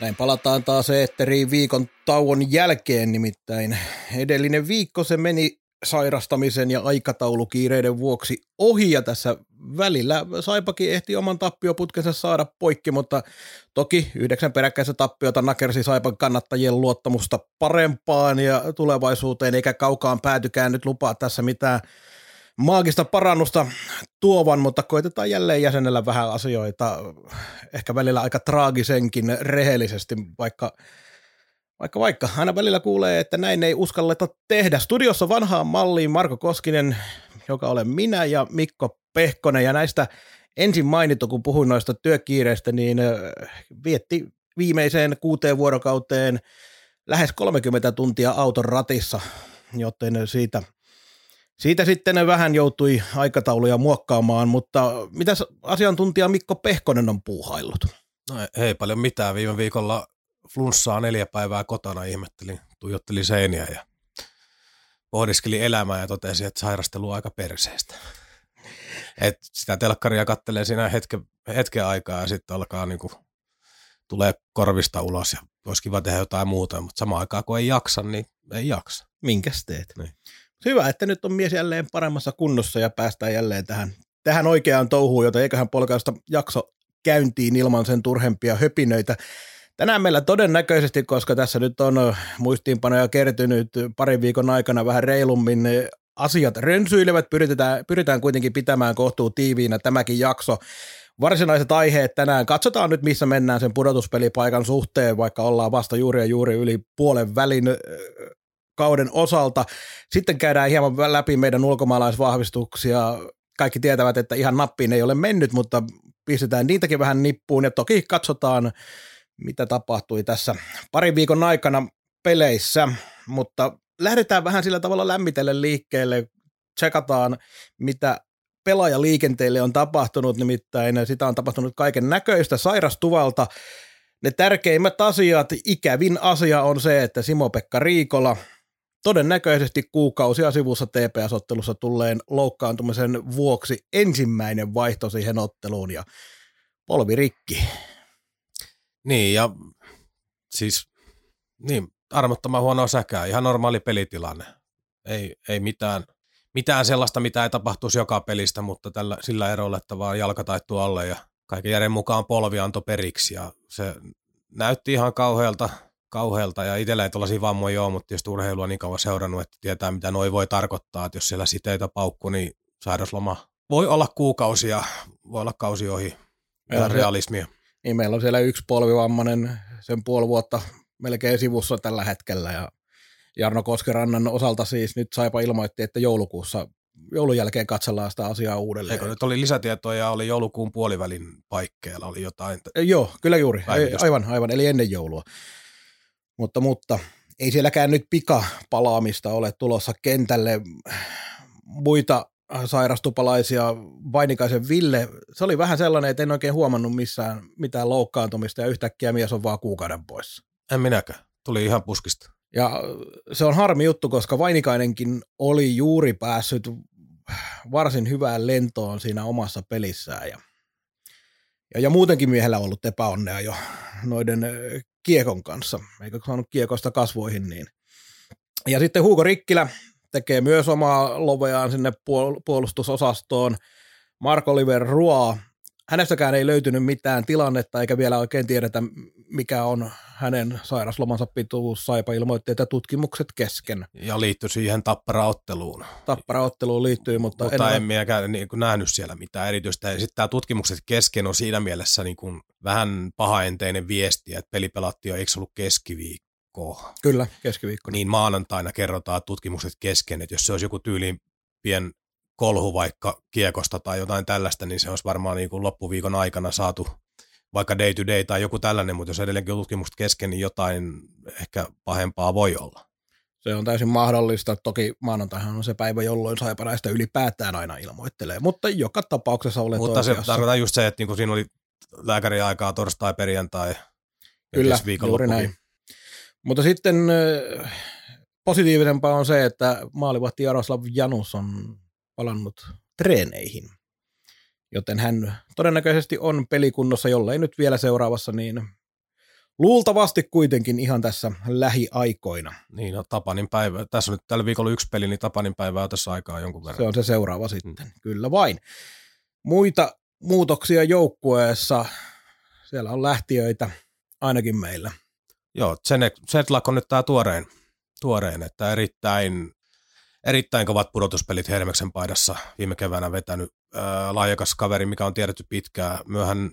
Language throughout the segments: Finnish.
Näin palataan taas eetteriin viikon tauon jälkeen, nimittäin edellinen viikko se meni sairastamisen ja aikataulukiireiden vuoksi ohi ja tässä välillä Saipakin ehti oman tappioputkensa saada poikki, mutta toki yhdeksän peräkkäistä tappiota nakersi Saipan kannattajien luottamusta parempaan ja tulevaisuuteen, eikä kaukaan päätykään nyt lupaa tässä mitään maagista parannusta tuovan, mutta koitetaan jälleen jäsenellä vähän asioita, ehkä välillä aika traagisenkin rehellisesti, vaikka vaikka vaikka, aina välillä kuulee, että näin ei uskalleta tehdä. Studiossa vanhaan malliin Marko Koskinen, joka olen minä ja Mikko Pehkonen, ja näistä ensin mainittu, kun puhuin noista työkiireistä, niin vietti viimeiseen kuuteen vuorokauteen lähes 30 tuntia auton ratissa, joten siitä – siitä sitten vähän joutui aikatauluja muokkaamaan, mutta mitä asiantuntija Mikko Pehkonen on puuhaillut? No ei paljon mitään. Viime viikolla flunssaa neljä päivää kotona ihmettelin, tuijottelin seiniä ja pohdiskeli elämää ja totesi, että sairastelu on aika perseestä. Et sitä telkkaria kattelee siinä hetken, hetken aikaa ja sitten alkaa niinku, tulee korvista ulos ja olisi kiva tehdä jotain muuta, mutta samaan aikaan kun ei jaksa, niin ei jaksa. Minkäs teet? Niin. Hyvä, että nyt on mies jälleen paremmassa kunnossa ja päästään jälleen tähän, tähän oikeaan touhuun, jota eiköhän polkaista jakso käyntiin ilman sen turhempia höpinöitä. Tänään meillä todennäköisesti, koska tässä nyt on muistiinpanoja kertynyt parin viikon aikana vähän reilummin, asiat rönsyilevät, pyritään, pyritään kuitenkin pitämään kohtuu tiiviinä tämäkin jakso. Varsinaiset aiheet tänään. Katsotaan nyt, missä mennään sen pudotuspelipaikan suhteen, vaikka ollaan vasta juuri ja juuri yli puolen välin kauden osalta. Sitten käydään hieman läpi meidän ulkomaalaisvahvistuksia. Kaikki tietävät, että ihan nappiin ei ole mennyt, mutta pistetään niitäkin vähän nippuun ja toki katsotaan, mitä tapahtui tässä parin viikon aikana peleissä, mutta lähdetään vähän sillä tavalla lämmitelle liikkeelle, tsekataan, mitä pelaajaliikenteelle on tapahtunut, nimittäin sitä on tapahtunut kaiken näköistä sairastuvalta. Ne tärkeimmät asiat, ikävin asia on se, että Simo-Pekka Riikola – todennäköisesti kuukausia sivussa TPS-ottelussa tulleen loukkaantumisen vuoksi ensimmäinen vaihto siihen otteluun ja polvi rikki. Niin ja siis niin, armottoman huonoa säkää, ihan normaali pelitilanne. Ei, ei mitään, mitään sellaista, mitä ei tapahtuisi joka pelistä, mutta tällä, sillä erolla, että vaan jalka taittuu alle ja kaiken järjen mukaan polvi antoi periksi ja se näytti ihan kauhealta – kauhealta ja itsellä ei tuollaisia vammoja ole, mutta tietysti urheilua niin kauan seurannut, että tietää mitä noi voi tarkoittaa, että jos siellä siteitä paukku, niin sairausloma voi olla kuukausia, voi olla kausi ohi. Meillä realismia. Niin meillä on siellä yksi polvivammainen sen puoli vuotta melkein sivussa tällä hetkellä ja Jarno Koskerannan osalta siis nyt Saipa ilmoitti, että joulukuussa joulun jälkeen katsellaan sitä asiaa uudelleen. Eikö nyt oli lisätietoja, oli joulukuun puolivälin paikkeilla, oli jotain. Joo, kyllä juuri, aivan, aivan, eli ennen joulua. Mutta, mutta ei sielläkään nyt pikapalaamista ole tulossa kentälle. Muita sairastupalaisia, Vainikaisen Ville, se oli vähän sellainen, että en oikein huomannut missään mitään loukkaantumista ja yhtäkkiä mies on vaan kuukauden poissa. En minäkään, tuli ihan puskista. Ja se on harmi juttu, koska Vainikainenkin oli juuri päässyt varsin hyvään lentoon siinä omassa pelissään ja, ja, ja muutenkin miehellä on ollut epäonnea jo noiden kiekon kanssa, eikä saanut kiekosta kasvoihin. Niin. Ja sitten Hugo Rikkilä tekee myös omaa loveaan sinne puolustusosastoon. Marko Oliver Ruoa, hänestäkään ei löytynyt mitään tilannetta, eikä vielä oikein tiedetä, mikä on hänen sairaslomansa pituus. Saipa ilmoitti, että tutkimukset kesken. Ja liittyi siihen tapparaotteluun. Tapparaotteluun liittyy, mutta, mutta en, en minäkään niin kuin nähnyt siellä mitään erityistä. Ja sitten tämä tutkimukset kesken on siinä mielessä niin kuin vähän pahaenteinen viesti, että peli pelattiin jo, eikö ollut keskiviikko? Kyllä, keskiviikko. Niin maanantaina kerrotaan tutkimukset kesken, että jos se olisi joku tyyliin pien kolhu vaikka kiekosta tai jotain tällaista, niin se olisi varmaan niin kuin loppuviikon aikana saatu vaikka day to day tai joku tällainen, mutta jos edelleenkin on tutkimukset kesken, niin jotain ehkä pahempaa voi olla. Se on täysin mahdollista. Toki maanantaihan on se päivä, jolloin Saipa ylipäätään aina ilmoittelee, mutta joka tapauksessa olet Mutta oikeassa. se tarkoittaa just se, että niinku siinä oli lääkärin aikaa torstai, perjantai, Kyllä, juuri viikonloppukin. näin. Mutta sitten positiivisempaa on se, että maalivahti Jaroslav Janus on palannut treeneihin. Joten hän todennäköisesti on pelikunnossa, jollei nyt vielä seuraavassa, niin luultavasti kuitenkin ihan tässä lähiaikoina. Niin, no Tapanin päivä. Tässä on nyt tällä viikolla yksi peli, niin Tapanin päivää on tässä aikaa jonkun verran. Se on se seuraava sitten, kyllä vain. Muita muutoksia joukkueessa, siellä on lähtiöitä ainakin meillä. Joo, Zetlak on nyt tämä tuorein, tuorein, että erittäin, erittäin kovat pudotuspelit Hermeksen paidassa viime keväänä vetänyt ää, laajakas kaveri, mikä on tiedetty pitkään. Myöhän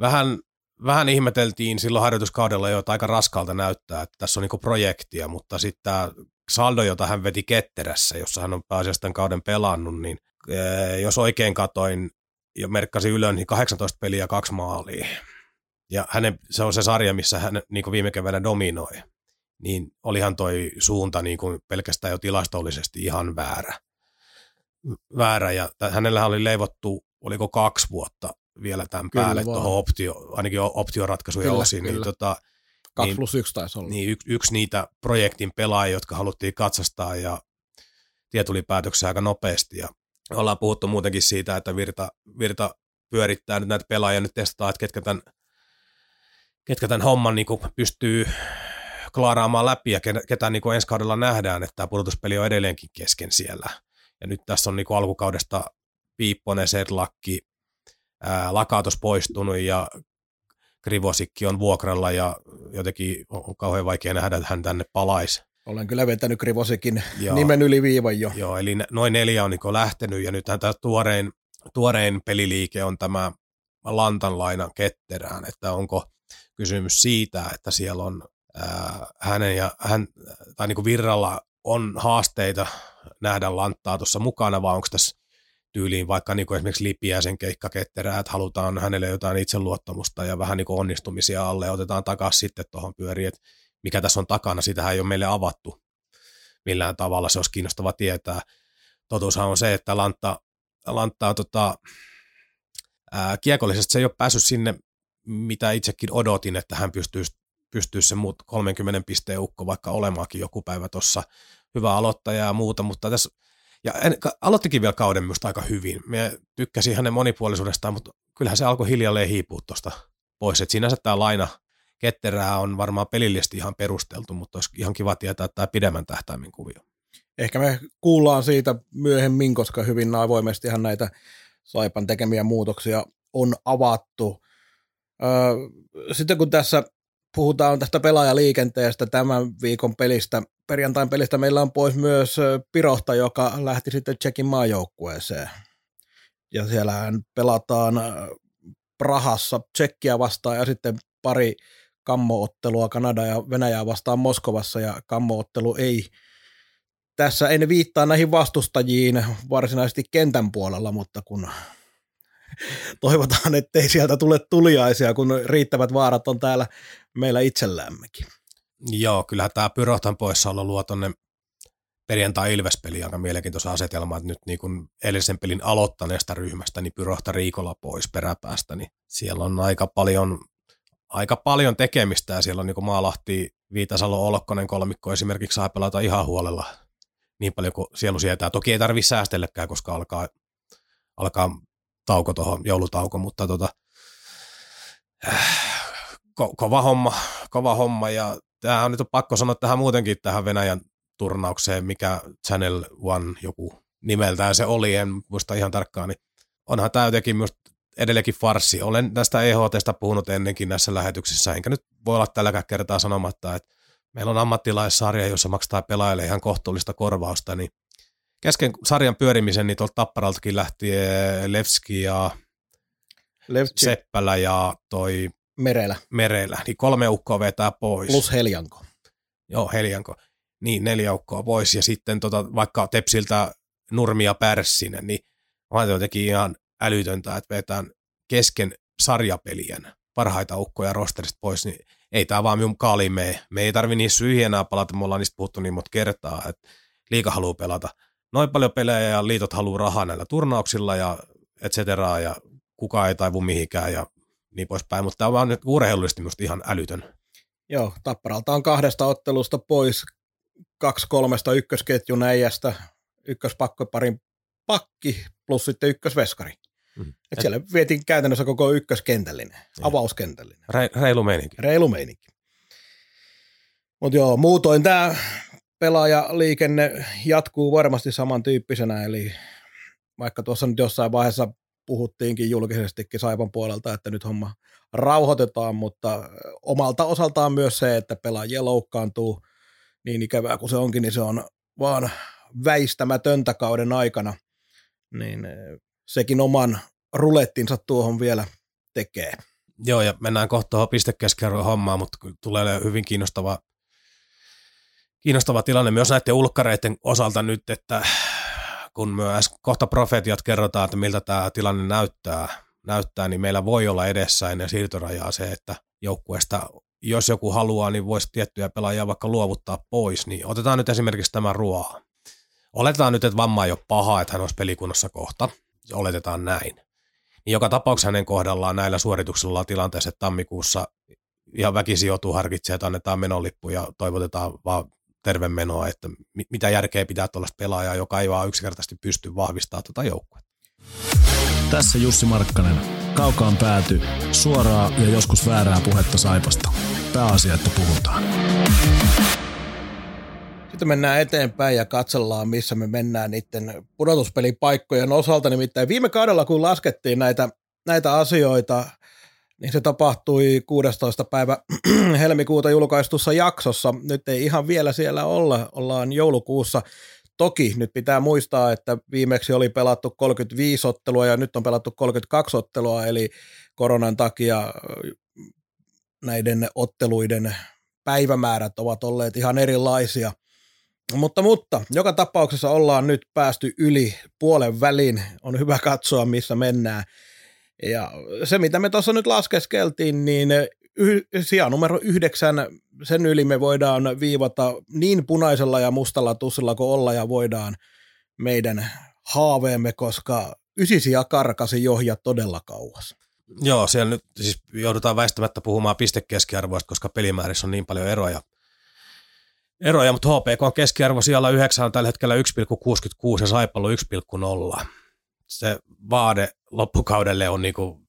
vähän, vähän ihmeteltiin silloin harjoituskaudella jo, että aika raskalta näyttää, että tässä on niinku projektia, mutta sitten tämä saldo, jota hän veti ketterässä, jossa hän on pääasiassa tämän kauden pelannut, niin ää, jos oikein katoin ja merkkasi ylön, niin 18 peliä kaksi maalia. Ja hänen, se on se sarja, missä hän niin viime keväänä dominoi. Niin olihan toi suunta niin kuin pelkästään jo tilastollisesti ihan väärä. Väärä, ja hänellä oli leivottu, oliko kaksi vuotta vielä tämän Kyllä päälle tuohon optio, ainakin optioratkaisujen Kyllä, osiin. Niin, kyllä. tota, 2 Niin- plus 1 taisi olla. niin yksi, yksi niitä projektin pelaajia, jotka haluttiin katsastaa ja tie tuli päätökseen aika nopeasti. Ja ollaan puhuttu muutenkin siitä, että Virta, Virta pyörittää nyt näitä pelaajia, nyt testataan, että ketkä tämän, ketkä tämän homman niin pystyy klaaraamaan läpi ja ketä, niin kuin ensi kaudella nähdään, että tämä pudotuspeli on edelleenkin kesken siellä. Ja nyt tässä on niin kuin alkukaudesta Piipponen, Sedlakki, ää, Lakatos poistunut ja Krivosikki on vuokralla ja jotenkin on kauhean vaikea nähdä, että hän tänne palaisi. Olen kyllä vetänyt Krivosikin Joo. nimen yli viivan jo. Joo, eli noin neljä on niin lähtenyt ja nythän tämä tuorein, tuorein peliliike on tämä Lantan lainan ketterään, että onko kysymys siitä, että siellä on ää, hänen ja hän, tai niin kuin Virralla on haasteita nähdä Lanttaa tuossa mukana, vai onko tässä tyyliin vaikka niin kuin esimerkiksi Lipiäisen keikka ketterää, että halutaan hänelle jotain itseluottamusta ja vähän niin kuin onnistumisia alle ja otetaan takaisin sitten tuohon pyöriin, että mikä tässä on takana, sitähän ei ole meille avattu millään tavalla, se olisi kiinnostava tietää. Totuushan on se, että Lantta, Lantta tota, ää, kiekollisesti se ei ole päässyt sinne, mitä itsekin odotin, että hän pystyisi, pystyisi se muut 30 pisteen ukko vaikka olemaankin joku päivä tuossa hyvä aloittaja ja muuta, mutta tässä ja en, aloittikin vielä kauden minusta aika hyvin. Mä tykkäsin hänen monipuolisuudestaan, mutta kyllähän se alkoi hiljalleen hiipua tuosta pois. Et sinänsä tämä laina ketterää on varmaan pelillisesti ihan perusteltu, mutta olisi ihan kiva tietää tämä pidemmän tähtäimen kuvio. Ehkä me kuullaan siitä myöhemmin, koska hyvin avoimestihan näitä Saipan tekemiä muutoksia on avattu. Öö, sitten kun tässä puhutaan tästä pelaajaliikenteestä tämän viikon pelistä, perjantain pelistä meillä on pois myös Pirohta, joka lähti sitten Tsekin maajoukkueeseen. Ja siellähän pelataan Prahassa Tsekkiä vastaan ja sitten pari kammoottelua Kanada ja Venäjää vastaan Moskovassa ja kammoottelu ei tässä en viittaa näihin vastustajiin varsinaisesti kentän puolella, mutta kun toivotaan, ettei sieltä tule tuliaisia, kun riittävät vaarat on täällä meillä itsellämmekin. Joo, kyllähän tämä Pyrohtan poissaolo luo tuonne perjantai Ilves-peli aika mielenkiintoisen asetelma, että nyt niin kun edellisen pelin aloittaneesta ryhmästä, niin Pyrohta Riikola pois peräpäästä, niin siellä on aika paljon, aika paljon tekemistä ja siellä on niin Maalahti, Viitasalo, Olkkonen kolmikko esimerkiksi saa pelata ihan huolella niin paljon kuin sielu sietää. Toki ei tarvitse säästelläkään, koska alkaa, alkaa tauko tuohon, joulutauko, mutta tota, äh, ko- kova homma, kova homma ja tämähän on nyt pakko sanoa tähän muutenkin tähän Venäjän turnaukseen, mikä Channel One joku nimeltään se oli, en muista ihan tarkkaan, niin onhan tämä jotenkin myös edelleenkin farssi. Olen tästä EHTstä puhunut ennenkin näissä lähetyksissä, enkä nyt voi olla tälläkään kertaa sanomatta, että meillä on ammattilaissarja, jossa maksetaan pelaajille ihan kohtuullista korvausta, niin kesken sarjan pyörimisen niin tuolta Tapparaltakin lähti Levski ja Levtsi Seppälä ja toi merellä Merellä, niin kolme ukkoa vetää pois. plus Heljanko. Joo, Heljanko. Niin, neljä ukkoa pois. Ja sitten tota, vaikka Tepsiltä Nurmi ja Pärssinen, niin on jotenkin ihan älytöntä, että vetään kesken sarjapelien parhaita ukkoja rosterista pois, niin ei tämä vaan minun kaaliin mene. Me ei tarvi niin syihin enää palata, me ollaan niistä puhuttu niin monta kertaa, että liika haluaa pelata noin paljon pelejä ja liitot haluaa rahaa näillä turnauksilla ja et cetera, ja kukaan ei taivu mihinkään ja niin poispäin, mutta tämä on nyt urheilullisesti minusta ihan älytön. Joo, Tapparalta on kahdesta ottelusta pois kaksi kolmesta ykkösketjun äijästä, ykköspakkoparin pakki plus sitten ykkösveskari. Mm. Et siellä vietiin käytännössä koko ykköskentällinen, ja. avauskentällinen. Re- reilu meininki. Reilu meininki. Mutta joo, muutoin tämä pelaajaliikenne jatkuu varmasti samantyyppisenä, eli vaikka tuossa nyt jossain vaiheessa puhuttiinkin julkisestikin Saipan puolelta, että nyt homma rauhoitetaan, mutta omalta osaltaan myös se, että pelaajia loukkaantuu niin ikävää kuin se onkin, niin se on vaan väistämätöntä kauden aikana, niin sekin oman rulettinsa tuohon vielä tekee. Joo, ja mennään kohta tuohon hommaan, mutta tulee hyvin kiinnostava, kiinnostava tilanne myös näiden ulkkareiden osalta nyt, että kun myös kohta profetiat kerrotaan, että miltä tämä tilanne näyttää, näyttää, niin meillä voi olla edessä ennen siirtorajaa se, että joukkueesta, jos joku haluaa, niin voisi tiettyjä pelaajia vaikka luovuttaa pois, niin otetaan nyt esimerkiksi tämä Ruoa. Oletetaan nyt, että vamma ei ole paha, että hän olisi pelikunnossa kohta, oletetaan näin. Niin joka tapauksessa hänen kohdallaan näillä suorituksilla tilanteessa, että tammikuussa ihan väkisin joutuu harkitsemaan, että annetaan menolippu ja toivotetaan vaan terve menoa, että mitä järkeä pitää tuollaista pelaajaa, joka ei vaan yksinkertaisesti pysty vahvistamaan tuota joukkuetta. Tässä Jussi Markkanen. Kaukaan pääty. Suoraa ja joskus väärää puhetta Saipasta. Pääasia, että puhutaan. Sitten mennään eteenpäin ja katsellaan, missä me mennään niiden pudotuspelipaikkojen osalta. Nimittäin viime kaudella, kun laskettiin näitä, näitä asioita, niin se tapahtui 16. päivä helmikuuta julkaistussa jaksossa. Nyt ei ihan vielä siellä olla, ollaan joulukuussa. Toki nyt pitää muistaa, että viimeksi oli pelattu 35 ottelua ja nyt on pelattu 32 ottelua, eli koronan takia näiden otteluiden päivämäärät ovat olleet ihan erilaisia. Mutta, mutta joka tapauksessa ollaan nyt päästy yli puolen välin. On hyvä katsoa, missä mennään. Ja se, mitä me tuossa nyt laskeskeltiin, niin y- sija numero yhdeksän, sen yli me voidaan viivata niin punaisella ja mustalla tussilla kuin olla ja voidaan meidän haaveemme, koska ysisiä karkasi johja todella kauas. Joo, siellä nyt siis joudutaan väistämättä puhumaan pistekeskiarvoista, koska pelimäärissä on niin paljon eroja. Eroja, mutta HPK on keskiarvo siellä 9 on tällä hetkellä 1,66 ja Saipallo 1,0 se vaade loppukaudelle on niinku,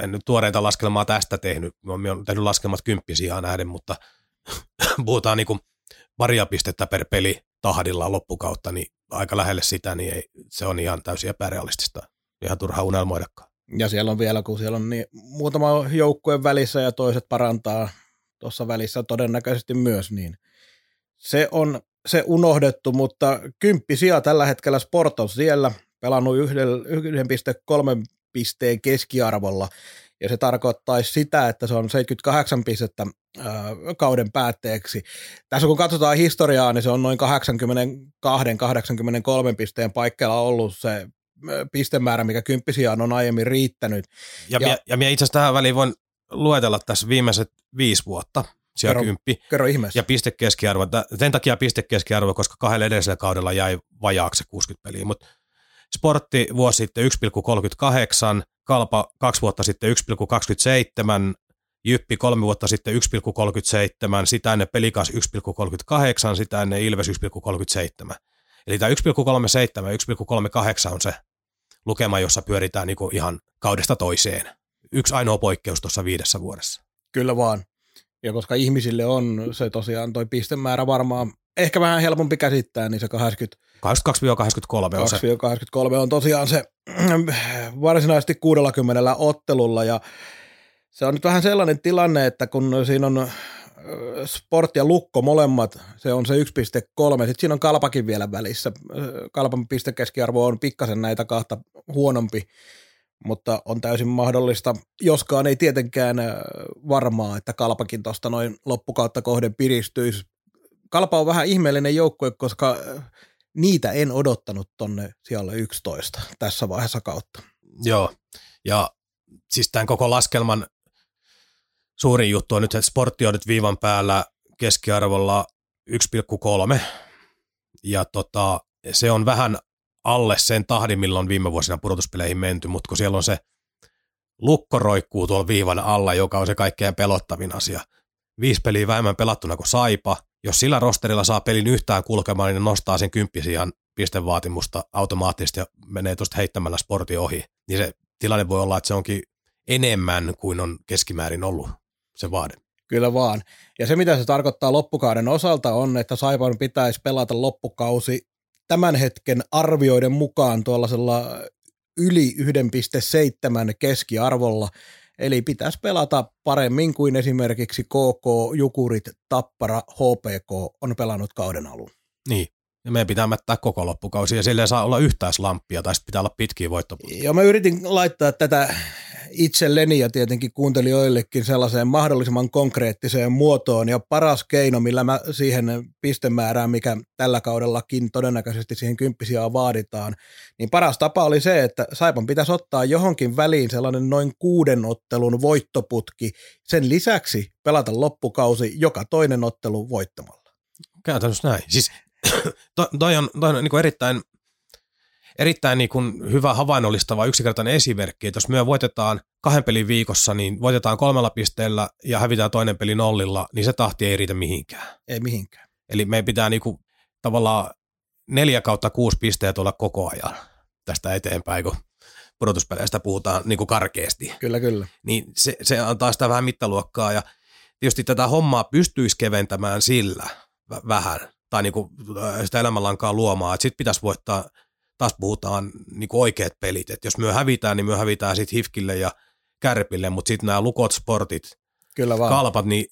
en nyt tuoreita laskelmaa tästä tehnyt, mä oon tehnyt laskelmat kymppisiä nähden, mutta puhutaan niinku paria pistettä per peli tahdilla loppukautta, niin aika lähelle sitä, niin ei, se on ihan täysin epärealistista. Ihan turha unelmoidakaan. Ja siellä on vielä, kun siellä on niin muutama joukkueen välissä ja toiset parantaa tuossa välissä todennäköisesti myös, niin se on se unohdettu, mutta kymppi sija tällä hetkellä Sport on siellä, pelannut 1,3 pisteen keskiarvolla, ja se tarkoittaisi sitä, että se on 78 pistettä äh, kauden päätteeksi. Tässä kun katsotaan historiaa, niin se on noin 82-83 pisteen paikkeilla ollut se pistemäärä, mikä kymppisiaan on aiemmin riittänyt. Ja, ja, ja minä itse asiassa tähän väliin voin luetella tässä viimeiset viisi vuotta siellä kerro, kymppi. Kerro ihmeessä. Ja pistekeskiarvo, sen takia pistekeskiarvo, koska kahdella edellisellä kaudella jäi vajaaksi 60 peliä, mutta Sportti vuosi sitten 1,38, Kalpa kaksi vuotta sitten 1,27, Jyppi kolme vuotta sitten 1,37, sitä ennen Pelikas 1,38, sitä ennen Ilves 1,37. Eli tämä 1,37 ja 1,38 on se lukema, jossa pyöritään niinku ihan kaudesta toiseen. Yksi ainoa poikkeus tuossa viidessä vuodessa. Kyllä vaan. Ja koska ihmisille on se tosiaan toi pistemäärä varmaan ehkä vähän helpompi käsittää, niin se 80, 82-83 on se. 83 on tosiaan se varsinaisesti 60 ottelulla ja se on nyt vähän sellainen tilanne, että kun siinä on Sport ja Lukko molemmat, se on se 1,3, sitten siinä on Kalpakin vielä välissä. Kalpan pistekeskiarvo on pikkasen näitä kahta huonompi, mutta on täysin mahdollista, joskaan ei tietenkään äh, varmaa, että Kalpakin tuosta noin loppukautta kohden piristyisi. Kalpa on vähän ihmeellinen joukkue, koska äh, niitä en odottanut tonne siellä 11 tässä vaiheessa kautta. Joo, Ja siis tämän koko laskelman suurin juttu on nyt, että sportti on nyt viivan päällä keskiarvolla 1,3 ja tota, se on vähän alle sen tahdin, milloin viime vuosina pudotuspeleihin menty, mutta kun siellä on se lukko roikkuu tuolla viivan alla, joka on se kaikkein pelottavin asia. Viisi peliä vähemmän pelattuna kuin Saipa. Jos sillä rosterilla saa pelin yhtään kulkemaan, niin ne nostaa sen kymppisijan pistevaatimusta automaattisesti ja menee tuosta heittämällä sportin ohi. Niin se tilanne voi olla, että se onkin enemmän kuin on keskimäärin ollut se vaade. Kyllä vaan. Ja se, mitä se tarkoittaa loppukauden osalta, on, että Saipan pitäisi pelata loppukausi tämän hetken arvioiden mukaan tuollaisella yli 1,7 keskiarvolla. Eli pitäisi pelata paremmin kuin esimerkiksi KK, Jukurit, Tappara, HPK on pelannut kauden alun. Niin, ja meidän pitää mättää koko loppukausi ja sillä ei saa olla yhtään slampia tai sitten pitää olla pitkiä voittoputkia. Ja mä yritin laittaa tätä itselleni ja tietenkin kuuntelijoillekin sellaiseen mahdollisimman konkreettiseen muotoon ja paras keino, millä mä siihen pistemäärään, mikä tällä kaudellakin todennäköisesti siihen kymppisiä vaaditaan, niin paras tapa oli se, että Saipan pitäisi ottaa johonkin väliin sellainen noin kuuden ottelun voittoputki, sen lisäksi pelata loppukausi joka toinen ottelu voittamalla. Käytännössä näin. Siis toi, on, toi on niin erittäin erittäin niin kuin hyvä havainnollistava yksinkertainen esimerkki, että jos me voitetaan kahden pelin viikossa, niin voitetaan kolmella pisteellä ja hävitään toinen peli nollilla, niin se tahti ei riitä mihinkään. Ei mihinkään. Eli meidän pitää niin kuin tavallaan neljä kautta kuusi pisteet olla koko ajan tästä eteenpäin, kun pudotuspeleistä puhutaan niin kuin karkeasti. Kyllä, kyllä. Niin se, se antaa sitä vähän mittaluokkaa ja tietysti tätä hommaa pystyisi keventämään sillä vähän, tai niin kuin sitä elämänlankaa luomaan, että sitten pitäisi voittaa – taas puhutaan niin kuin oikeat pelit. Et jos me hävitään, niin me hävitään sitten Hifkille ja Kärpille, mutta sitten nämä lukot sportit, Kyllä vaan. kalpat, niin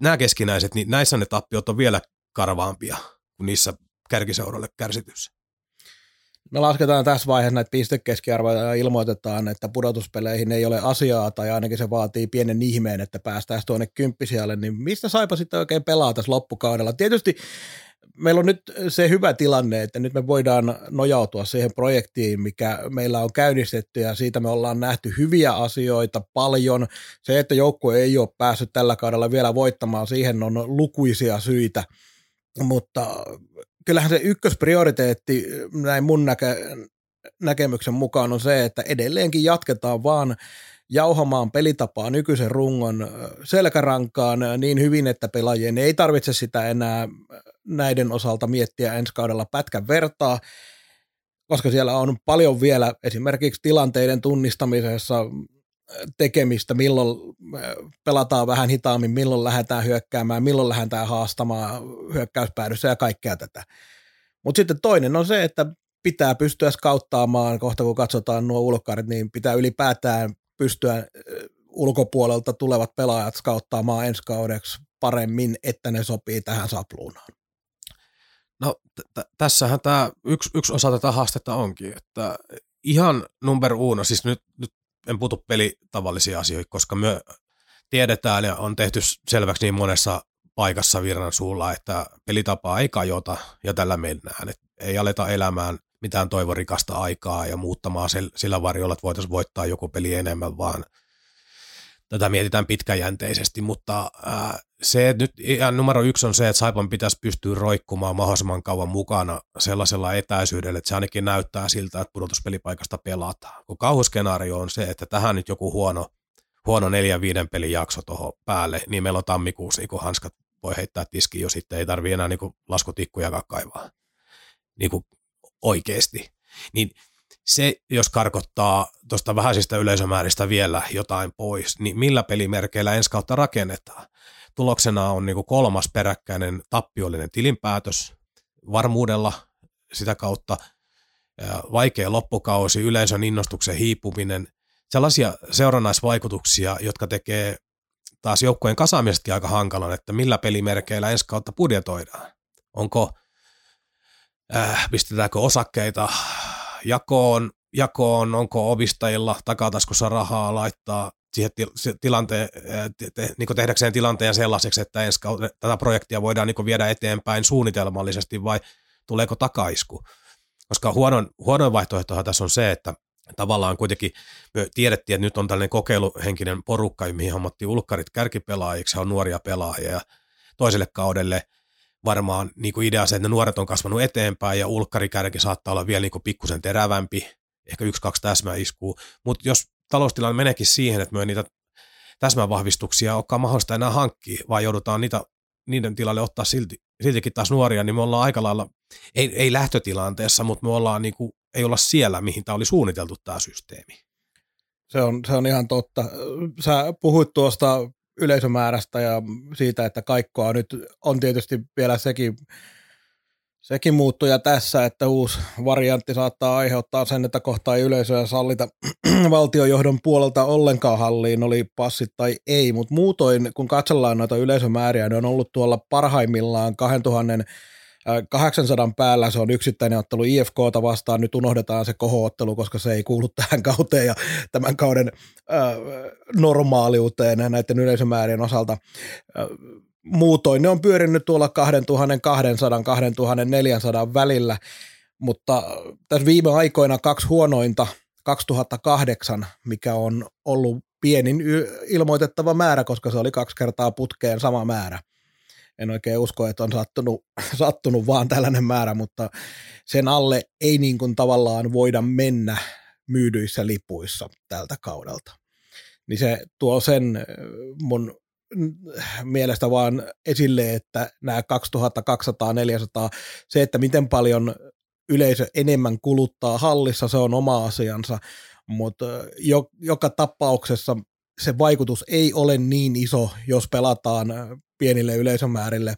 nämä keskinäiset, niin näissä ne tappiot on vielä karvaampia kuin niissä kärkiseuroille kärsityssä. Me lasketaan tässä vaiheessa näitä pistekeskiarvoja ja ilmoitetaan, että pudotuspeleihin ei ole asiaa tai ainakin se vaatii pienen ihmeen, että päästäisiin tuonne kymppisijalle, niin mistä Saipa sitten oikein pelaa tässä loppukaudella? Tietysti meillä on nyt se hyvä tilanne, että nyt me voidaan nojautua siihen projektiin, mikä meillä on käynnistetty ja siitä me ollaan nähty hyviä asioita paljon. Se, että joukkue ei ole päässyt tällä kaudella vielä voittamaan, siihen on lukuisia syitä, mutta kyllähän se ykkösprioriteetti näin mun näke, näkemyksen mukaan on se, että edelleenkin jatketaan vaan jauhamaan pelitapaa nykyisen rungon selkärankaan niin hyvin, että pelaajien ei tarvitse sitä enää näiden osalta miettiä ensi kaudella pätkän vertaa, koska siellä on paljon vielä esimerkiksi tilanteiden tunnistamisessa tekemistä, milloin pelataan vähän hitaammin, milloin lähdetään hyökkäämään, milloin lähdetään haastamaan hyökkäyspäädyssä ja kaikkea tätä. Mutta sitten toinen on se, että pitää pystyä skauttaamaan, kohta kun katsotaan nuo ulkkarit, niin pitää ylipäätään pystyä ulkopuolelta tulevat pelaajat skauttaamaan ensi kaudeksi paremmin, että ne sopii tähän sapluunaan. No t- tässähän tämä yksi, yksi osa tätä haastetta onkin, että ihan number uno, siis nyt, nyt en puutu pelitavallisia asioita, koska me tiedetään ja on tehty selväksi niin monessa paikassa virran suulla, että pelitapaa ei kajota ja tällä mennään. Et ei aleta elämään mitään toivorikasta aikaa ja muuttamaan sillä varjolla, että voitaisiin voittaa joku peli enemmän, vaan tätä mietitään pitkäjänteisesti, mutta ää, se nyt ihan numero yksi on se, että Saipan pitäisi pystyä roikkumaan mahdollisimman kauan mukana sellaisella etäisyydellä, että se ainakin näyttää siltä, että pudotuspelipaikasta pelataan. Kun kauhuskenaario on se, että tähän nyt joku huono, huono neljän viiden pelin jakso tuohon päälle, niin meillä on tammikuussa niin hanskat voi heittää tiskiin jo sitten, ei tarvitse enää niin laskutikkuja kaivaa niin kuin oikeasti. Niin se, jos karkottaa tuosta vähäisistä yleisömääristä vielä jotain pois, niin millä pelimerkeillä ensi kautta rakennetaan? Tuloksena on niin kolmas peräkkäinen tappiollinen tilinpäätös varmuudella sitä kautta, vaikea loppukausi, yleisön innostuksen hiipuminen, sellaisia seurannaisvaikutuksia, jotka tekee taas joukkojen kasaamisestakin aika hankalan, että millä pelimerkeillä ensi kautta budjetoidaan. Onko, äh, pistetäänkö osakkeita jakoon, jakoon onko omistajilla takataskussa rahaa laittaa siihen tilanteen, te, te, niin tehdäkseen tilanteen sellaiseksi, että ensi kautta, tätä projektia voidaan niin viedä eteenpäin suunnitelmallisesti vai tuleeko takaisku? Koska huonoin, huonoin vaihtoehtohan tässä on se, että tavallaan kuitenkin me tiedettiin, että nyt on tällainen kokeiluhenkinen porukka, mihin hommattiin ulkkarit kärkipelaajiksi, on nuoria pelaajia ja toiselle kaudelle varmaan niin kuin idea se, että ne nuoret on kasvanut eteenpäin ja ulkkarikärki saattaa olla vielä niin pikkusen terävämpi, ehkä yksi, kaksi täsmäiskuu, mutta jos taloustilanne meneekin siihen, että me niitä täsmävahvistuksia olekaan mahdollista enää hankkia, vaan joudutaan niitä, niiden tilalle ottaa silti, siltikin taas nuoria, niin me ollaan aika lailla, ei, ei lähtötilanteessa, mutta me ollaan niin kuin, ei olla siellä, mihin tämä oli suunniteltu tämä systeemi. Se on, se on ihan totta. Sä puhuit tuosta yleisömäärästä ja siitä, että kaikkoa nyt on tietysti vielä sekin sekin muuttuja tässä, että uusi variantti saattaa aiheuttaa sen, että kohta ei yleisöä sallita valtiojohdon puolelta ollenkaan halliin, oli passit tai ei, mutta muutoin kun katsellaan noita yleisömääriä, ne on ollut tuolla parhaimmillaan 2000 800 päällä se on yksittäinen ottelu IFKta vastaan, nyt unohdetaan se kohoottelu, koska se ei kuulu tähän kauteen ja tämän kauden äh, normaaliuteen näiden yleisömäärien osalta. Äh, muutoin ne on pyörinyt tuolla 2200-2400 välillä, mutta tässä viime aikoina kaksi huonointa 2008, mikä on ollut pienin ilmoitettava määrä, koska se oli kaksi kertaa putkeen sama määrä. En oikein usko, että on sattunut, sattunut vaan tällainen määrä, mutta sen alle ei niin kuin tavallaan voida mennä myydyissä lipuissa tältä kaudelta. Niin se tuo sen mun mielestä vaan esille, että nämä 2200-400, se, että miten paljon yleisö enemmän kuluttaa hallissa, se on oma asiansa, mutta jo, joka tapauksessa se vaikutus ei ole niin iso, jos pelataan pienille yleisömäärille,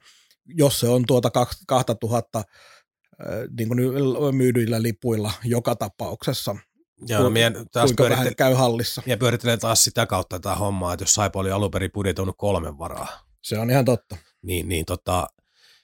jos se on tuota 2000 niin kuin myydyillä lipuilla joka tapauksessa. Joo, no, mien, taas kuinka vähän käy hallissa. Ja pyörittelen taas sitä kautta tätä hommaa, että jos Saipa oli alun perin budjetoinut kolmen varaa. Se on ihan totta. Niin, niin tota,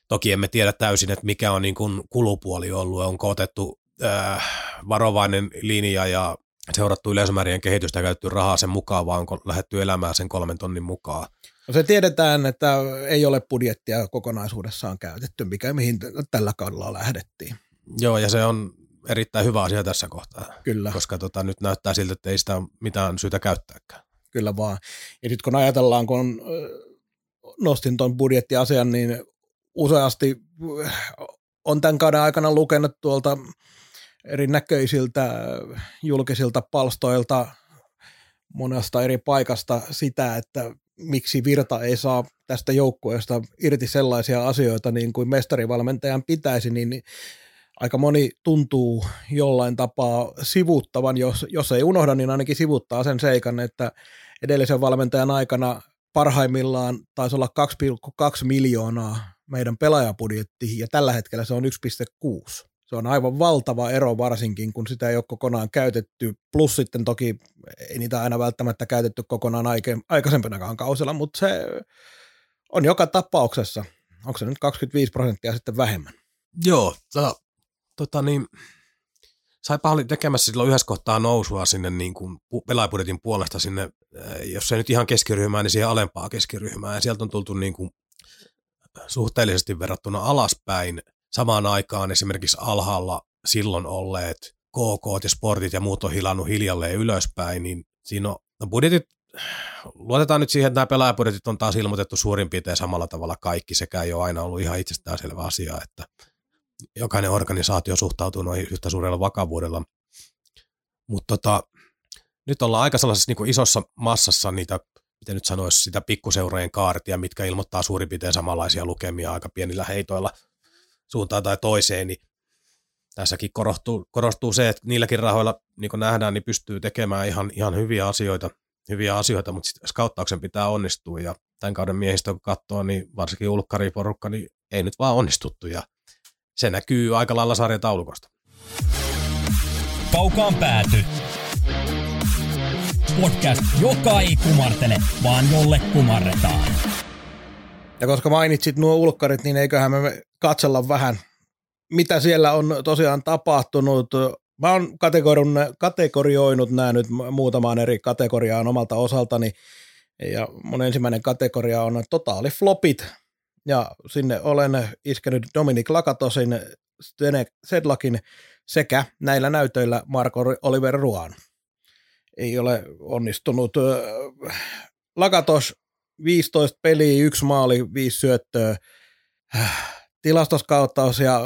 toki emme tiedä täysin, että mikä on niin kuin kulupuoli ollut, onko otettu äh, varovainen linja ja seurattu yleisömäärien kehitystä ja käytetty rahaa sen mukaan, vai onko lähdetty elämään sen kolmen tonnin mukaan. No se tiedetään, että ei ole budjettia kokonaisuudessaan käytetty, mikä mihin tällä kaudella lähdettiin. Joo, ja se on erittäin hyvä asia tässä kohtaa. Kyllä. Koska tota, nyt näyttää siltä, että ei sitä mitään syytä käyttääkään. Kyllä vaan. Ja sitten kun ajatellaan, kun nostin tuon budjettiasian, niin useasti on tämän kauden aikana lukenut tuolta erinäköisiltä julkisilta palstoilta monesta eri paikasta sitä, että miksi Virta ei saa tästä joukkueesta irti sellaisia asioita niin kuin mestarivalmentajan pitäisi, niin aika moni tuntuu jollain tapaa sivuttavan, jos, jos ei unohda, niin ainakin sivuttaa sen seikan, että edellisen valmentajan aikana parhaimmillaan taisi olla 2,2 miljoonaa meidän pelaajapudjetti, ja tällä hetkellä se on 1,6. Se on aivan valtava ero varsinkin, kun sitä ei ole kokonaan käytetty, plus sitten toki ei niitä aina välttämättä käytetty kokonaan aike, aikaisempinakaan kausilla, mutta se on joka tapauksessa, onko se nyt 25 prosenttia sitten vähemmän? Joo, tota, tota niin, Saipa oli tekemässä silloin yhdessä kohtaa nousua sinne niin kuin pelaajapudjetin puolesta sinne, jos ei nyt ihan keskiryhmään, niin siihen alempaa keskiryhmään. Ja sieltä on tultu niin kuin suhteellisesti verrattuna alaspäin – samaan aikaan esimerkiksi alhaalla silloin olleet KK ja sportit ja muut on hilannut hiljalleen ylöspäin, niin siinä on no budjetit, luotetaan nyt siihen, että nämä pelaajapudjetit on taas ilmoitettu suurin piirtein samalla tavalla kaikki, sekä ei ole aina ollut ihan itsestäänselvä asia, että jokainen organisaatio suhtautuu noihin yhtä suurella vakavuudella. Mutta tota, nyt ollaan aika sellaisessa niin isossa massassa niitä, miten nyt sanoisi, sitä pikkuseurojen kaartia, mitkä ilmoittaa suurin piirtein samanlaisia lukemia aika pienillä heitoilla – suuntaan tai toiseen, niin tässäkin korostuu, korostuu se, että niilläkin rahoilla, niin kuin nähdään, niin pystyy tekemään ihan, ihan hyviä asioita, hyviä asioita, mutta sitten skauttauksen pitää onnistua ja tämän kauden miehistö kun katsoo, niin varsinkin ulkkariporukka, niin ei nyt vaan onnistuttu ja se näkyy aika lailla sarjataulukosta. Kaukaan pääty. Podcast, joka ei kumartele, vaan jolle kumarretaan. Ja koska mainitsit nuo ulkkarit, niin eiköhän me katsella vähän, mitä siellä on tosiaan tapahtunut. Mä oon kategorioinut nämä nyt muutamaan eri kategoriaan omalta osaltani. Ja mun ensimmäinen kategoria on totaali flopit. Ja sinne olen iskenyt Dominic Lakatosin, Stenek Sedlakin, sekä näillä näytöillä Marko Oliver Ruan. Ei ole onnistunut. Lakatos 15 peliä, yksi maali, viisi syöttöä. Tilastoskauttaus ja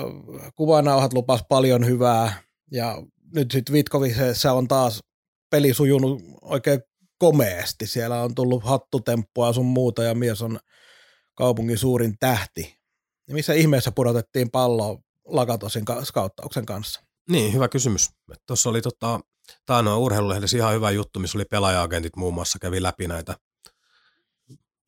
kuvanauhat lupas paljon hyvää. Ja nyt sitten Vitkovisessa on taas peli sujunut oikein komeasti. Siellä on tullut hattutemppua sun muuta ja mies on kaupungin suurin tähti. Ja missä ihmeessä pudotettiin palloa Lakatosin skauttauksen kanssa? Niin, hyvä kysymys. Tuossa oli tota, Taanoa urheilulehdessä ihan hyvä juttu, missä oli pelaaja-agentit muun muassa kävi läpi näitä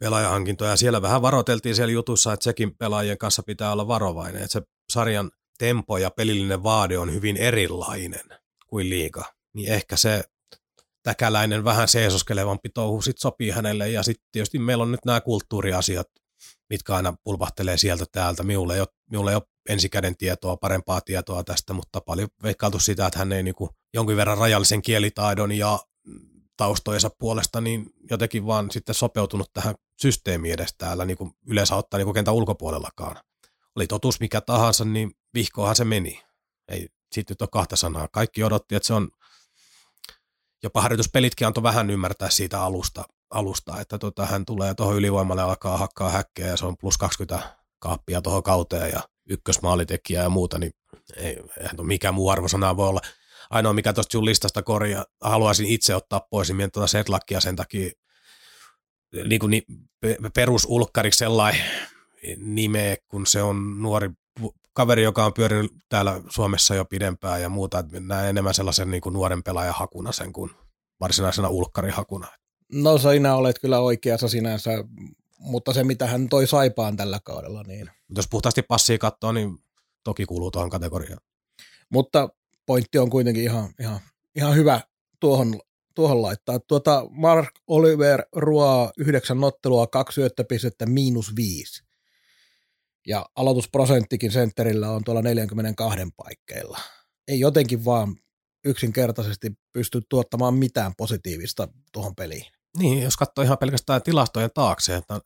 pelaajahankintoja. Siellä vähän varoiteltiin siellä jutussa, että sekin pelaajien kanssa pitää olla varovainen, että se sarjan tempo ja pelillinen vaade on hyvin erilainen kuin liiga. Niin ehkä se täkäläinen vähän seesoskelevampi touhu sit sopii hänelle. Ja sitten tietysti meillä on nyt nämä kulttuuriasiat, mitkä aina pulpahtelee sieltä täältä. Minulle ei ole, minulle ei ole ensikäden tietoa, parempaa tietoa tästä, mutta paljon veikkailtu sitä, että hän ei niin jonkin verran rajallisen kielitaidon ja taustojensa puolesta niin jotenkin vaan sitten sopeutunut tähän systeemiin edes täällä niin kuin yleensä ottaa niin kuin kentän ulkopuolellakaan. Oli totuus mikä tahansa, niin vihkoahan se meni. Ei siitä nyt ole kahta sanaa. Kaikki odotti, että se on, jopa harjoituspelitkin antoi vähän ymmärtää siitä alusta, alusta että tota, hän tulee tuohon ylivoimalle alkaa hakkaa häkkeä ja se on plus 20 kaappia tuohon kauteen ja ykkösmaalitekijä ja muuta, niin ei, eihän mikä muu arvosana voi olla. Ainoa, mikä tuosta sun listasta korjaa, haluaisin itse ottaa pois, niin tuota Setlackia sen takia niin kuin ni, perusulkkariksi sellainen nimeä, kun se on nuori kaveri, joka on pyörinyt täällä Suomessa jo pidempään ja muuta, että näen enemmän sellaisen niin kuin nuoren pelaajan hakuna sen kuin varsinaisena ulkkarihakuna. No sinä olet kyllä oikeassa sinänsä, mutta se mitä hän toi Saipaan tällä kaudella. Niin. Jos puhtaasti passia katsoo, niin toki kuuluu tuohon kategoriaan. Mutta pointti on kuitenkin ihan, ihan, ihan hyvä tuohon, tuohon laittaa. Tuota Mark Oliver ruoaa yhdeksän ottelua, kaksi syöttöpistettä, miinus viisi. Ja aloitusprosenttikin sentterillä on tuolla 42 paikkeilla. Ei jotenkin vaan yksinkertaisesti pysty tuottamaan mitään positiivista tuohon peliin. Niin, jos katsoo ihan pelkästään tilastojen taakse, että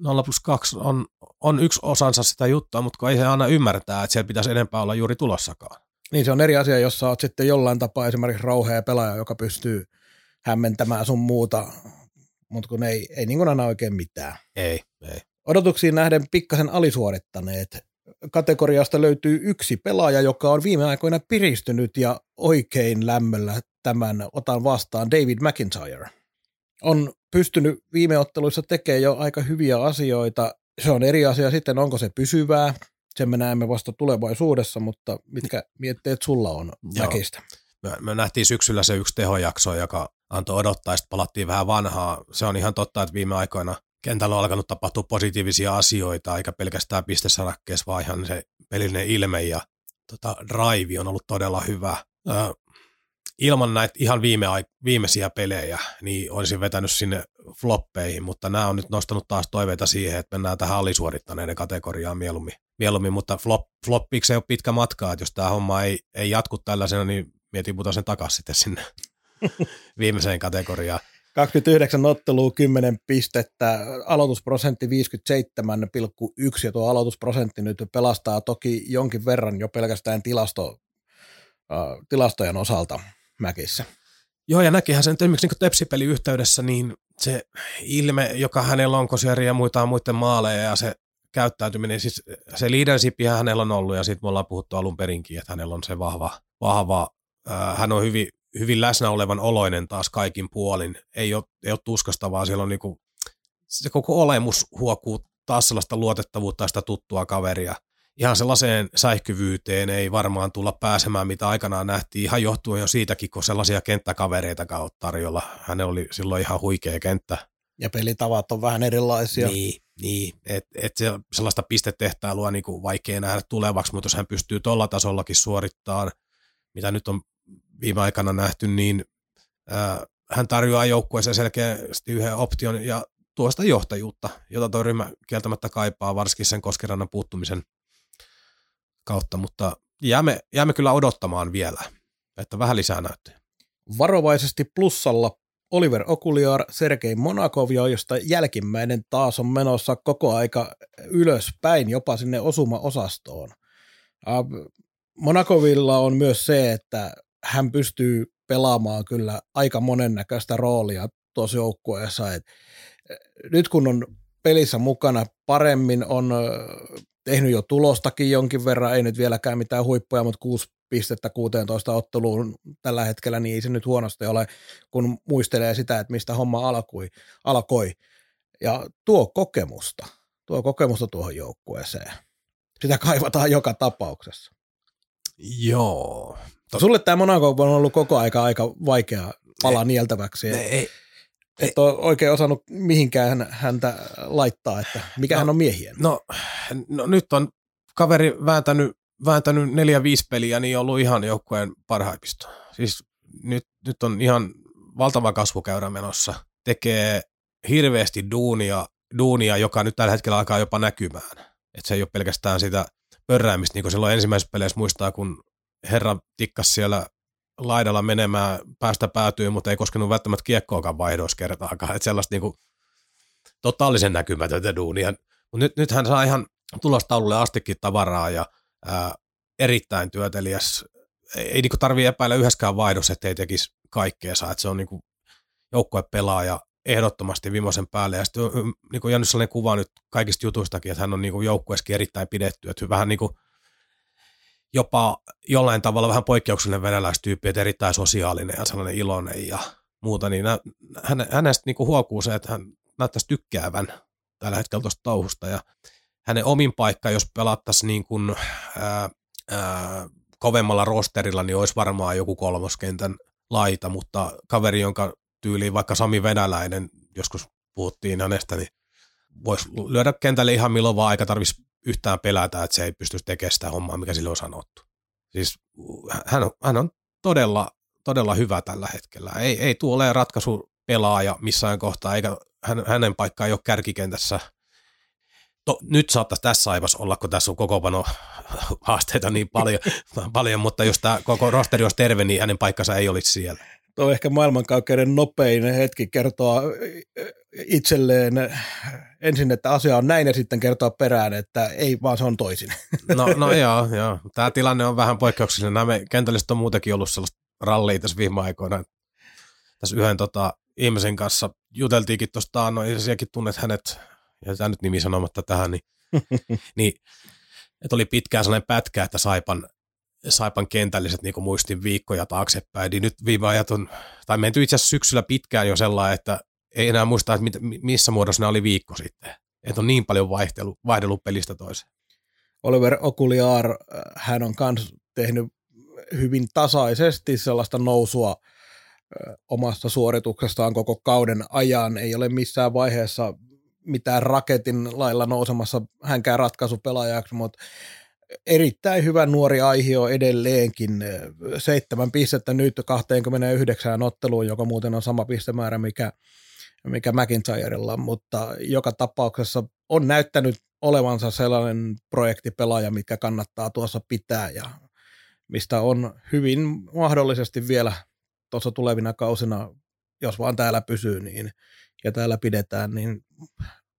0 plus 2 on, on yksi osansa sitä juttua, mutta ei se aina ymmärtää, että siellä pitäisi enempää olla juuri tulossakaan. Niin se on eri asia, jos sä oot sitten jollain tapaa esimerkiksi rauhea pelaaja, joka pystyy hämmentämään sun muuta, mutta kun ei, ei niin kuin aina oikein mitään. Ei, ei. Odotuksiin nähden pikkasen alisuorittaneet. Kategoriasta löytyy yksi pelaaja, joka on viime aikoina piristynyt ja oikein lämmöllä tämän otan vastaan, David McIntyre. On pystynyt viime otteluissa tekemään jo aika hyviä asioita. Se on eri asia sitten, onko se pysyvää, sen me näemme vasta tulevaisuudessa, mutta mitkä mietteet sulla on väkistä? Me, me nähtiin syksyllä se yksi tehojakso, joka antoi odottaa, sitten palattiin vähän vanhaa. Se on ihan totta, että viime aikoina kentällä on alkanut tapahtua positiivisia asioita, eikä pelkästään pistesarakkeessa, vaan ihan se pelillinen ilme ja tota, drive on ollut todella hyvä. Ö, ilman näitä ihan viime, viimeisiä pelejä, niin olisin vetänyt sinne floppeihin, mutta nämä on nyt nostanut taas toiveita siihen, että mennään tähän alisuorittaneiden kategoriaan mieluummin. mieluummin mutta flop, floppiksi ei ole pitkä matka, että jos tämä homma ei, ei jatku tällaisena, niin mietin putoa sen takaisin sitten sinne viimeiseen kategoriaan. 29 ottelua, 10 pistettä, aloitusprosentti 57,1 ja tuo aloitusprosentti nyt pelastaa toki jonkin verran jo pelkästään tilasto, uh, tilastojen osalta Mäkissä. Joo, ja näkihän sen esimerkiksi niin tepsipeli yhteydessä, niin se ilme, joka hänellä on kosieri ja muita muiden maaleja ja se käyttäytyminen, siis se leadership hänellä on ollut ja sitten me ollaan puhuttu alun perinkin, että hänellä on se vahva, vahva äh, hän on hyvin, hyvin läsnä olevan oloinen taas kaikin puolin. Ei ole, ei ole tuskasta, vaan siellä on niinku, se koko olemus huokuu taas sellaista luotettavuutta ja sitä tuttua kaveria ihan sellaiseen säihkyvyyteen ei varmaan tulla pääsemään, mitä aikanaan nähtiin, ihan johtuen jo siitäkin, kun sellaisia kenttäkavereita kautta tarjolla. Hänellä oli silloin ihan huikea kenttä. Ja pelitavat on vähän erilaisia. Niin, niin. et se, sellaista pistetehtailua niin kuin vaikea nähdä tulevaksi, mutta jos hän pystyy tuolla tasollakin suorittamaan, mitä nyt on viime aikana nähty, niin ää, hän tarjoaa joukkueeseen selkeästi yhden option ja tuosta johtajuutta, jota tuo ryhmä kieltämättä kaipaa, varsinkin sen koskerannan puuttumisen kautta, mutta jäämme, jäämme kyllä odottamaan vielä, että vähän lisää näyttöjä. Varovaisesti plussalla Oliver Okuliar, Sergei Monakov, josta jälkimmäinen taas on menossa koko aika ylöspäin, jopa sinne osuma-osastoon. Monakovilla on myös se, että hän pystyy pelaamaan kyllä aika monennäköistä roolia tuossa joukkueessa. Et nyt kun on pelissä mukana paremmin, on tehnyt jo tulostakin jonkin verran, ei nyt vieläkään mitään huippuja, mutta 6 pistettä 16 otteluun tällä hetkellä, niin ei se nyt huonosti ole, kun muistelee sitä, että mistä homma alkoi. alkoi. Ja tuo kokemusta, tuo kokemusta tuohon joukkueeseen. Sitä kaivataan joka tapauksessa. Joo. Sulle tämä Monaco on ollut koko aika aika vaikea pala ei, nieltäväksi. Ei, ei, et ole oikein osannut mihinkään häntä laittaa, että mikä no, hän on miehien. No, no nyt on kaveri vääntänyt, vääntänyt neljä viisi peliä, niin on ollut ihan joukkueen parhaimmista. Siis nyt, nyt on ihan valtava kasvukäyrä menossa. Tekee hirveästi duunia, duunia, joka nyt tällä hetkellä alkaa jopa näkymään. Et se ei ole pelkästään sitä pörräämistä, niin kuin silloin ensimmäisessä peleissä muistaa, kun herra tikkas siellä laidalla menemään päästä päätyy, mutta ei koskenut välttämättä kiekkoakaan vaihdoissa kertaakaan. Että sellaista niin kuin, totaalisen näkymätöntä duunia. Mutta nyt, nyt hän saa ihan tulostaululle astikin tavaraa ja ää, erittäin työtelijäs. Ei, ei niin tarvitse epäillä yhdessäkään vaihdossa, ettei tekisi kaikkea. Että se on niin kuin, joukkuepelaaja ehdottomasti viimeisen päälle. Ja sitten niin kuin jäänyt sellainen kuva nyt kaikista jutuistakin, että hän on niin joukkueessakin erittäin pidetty. Että vähän niin kuin jopa jollain tavalla vähän poikkeuksellinen venäläistyyppi, että erittäin sosiaalinen ja sellainen iloinen ja muuta, niin hän, hänestä niin kuin huokuu se, että hän näyttäisi tykkäävän tällä hetkellä tuosta touhusta ja hänen omin paikka, jos pelattaisiin niin kuin, ää, ää, kovemmalla rosterilla, niin olisi varmaan joku kolmoskentän laita, mutta kaveri, jonka tyyliin vaikka Sami Venäläinen, joskus puhuttiin hänestä, niin voisi lyödä kentälle ihan milloin vaan, eikä tarvitsisi yhtään pelätä, että se ei pysty tekemään sitä hommaa, mikä sille on sanottu. Siis hän on, hän on todella, todella hyvä tällä hetkellä. Ei, ei tule ole ratkaisu pelaaja missään kohtaa, eikä hänen paikkaa ei ole kärkikentässä. To, nyt saattaisi tässä aivassa olla, kun tässä on koko pano haasteita niin paljon, paljon, mutta jos tämä koko rosteri olisi terve, niin hänen paikkansa ei olisi siellä. Tuo on ehkä maailmankaikkeuden nopein hetki kertoa itselleen ensin, että asia on näin ja sitten kertoa perään, että ei, vaan se on toisin. No, no joo, joo. Tämä tilanne on vähän poikkeuksellinen. Nämä kentälliset on muutenkin ollut sellaista rallia tässä viime aikoina. Tässä yhden tota, ihmisen kanssa juteltiinkin tuosta, no sielläkin tunnet hänet, ja tämä nyt nimi sanomatta tähän, niin, niin että oli pitkään sellainen pätkä, että Saipan Saipan kentälliset niin muistin viikkoja taaksepäin, niin nyt viime ajat on, tai menty itse asiassa syksyllä pitkään jo sellainen, että ei enää muista, että missä muodossa ne oli viikko sitten. Että on niin paljon vaihtelu, vaihdellut pelistä toiseen. Oliver Okuliar, äh, hän on myös tehnyt hyvin tasaisesti sellaista nousua äh, omasta suorituksestaan koko kauden ajan. Ei ole missään vaiheessa mitään raketin lailla nousemassa hänkään ratkaisupelaajaksi, mutta erittäin hyvä nuori aihio edelleenkin. Seitsemän pistettä nyt 29 otteluun, joka muuten on sama pistemäärä, mikä, mikä McIntyrella, mutta joka tapauksessa on näyttänyt olevansa sellainen projektipelaaja, mikä kannattaa tuossa pitää ja mistä on hyvin mahdollisesti vielä tuossa tulevina kausina, jos vaan täällä pysyy niin, ja täällä pidetään, niin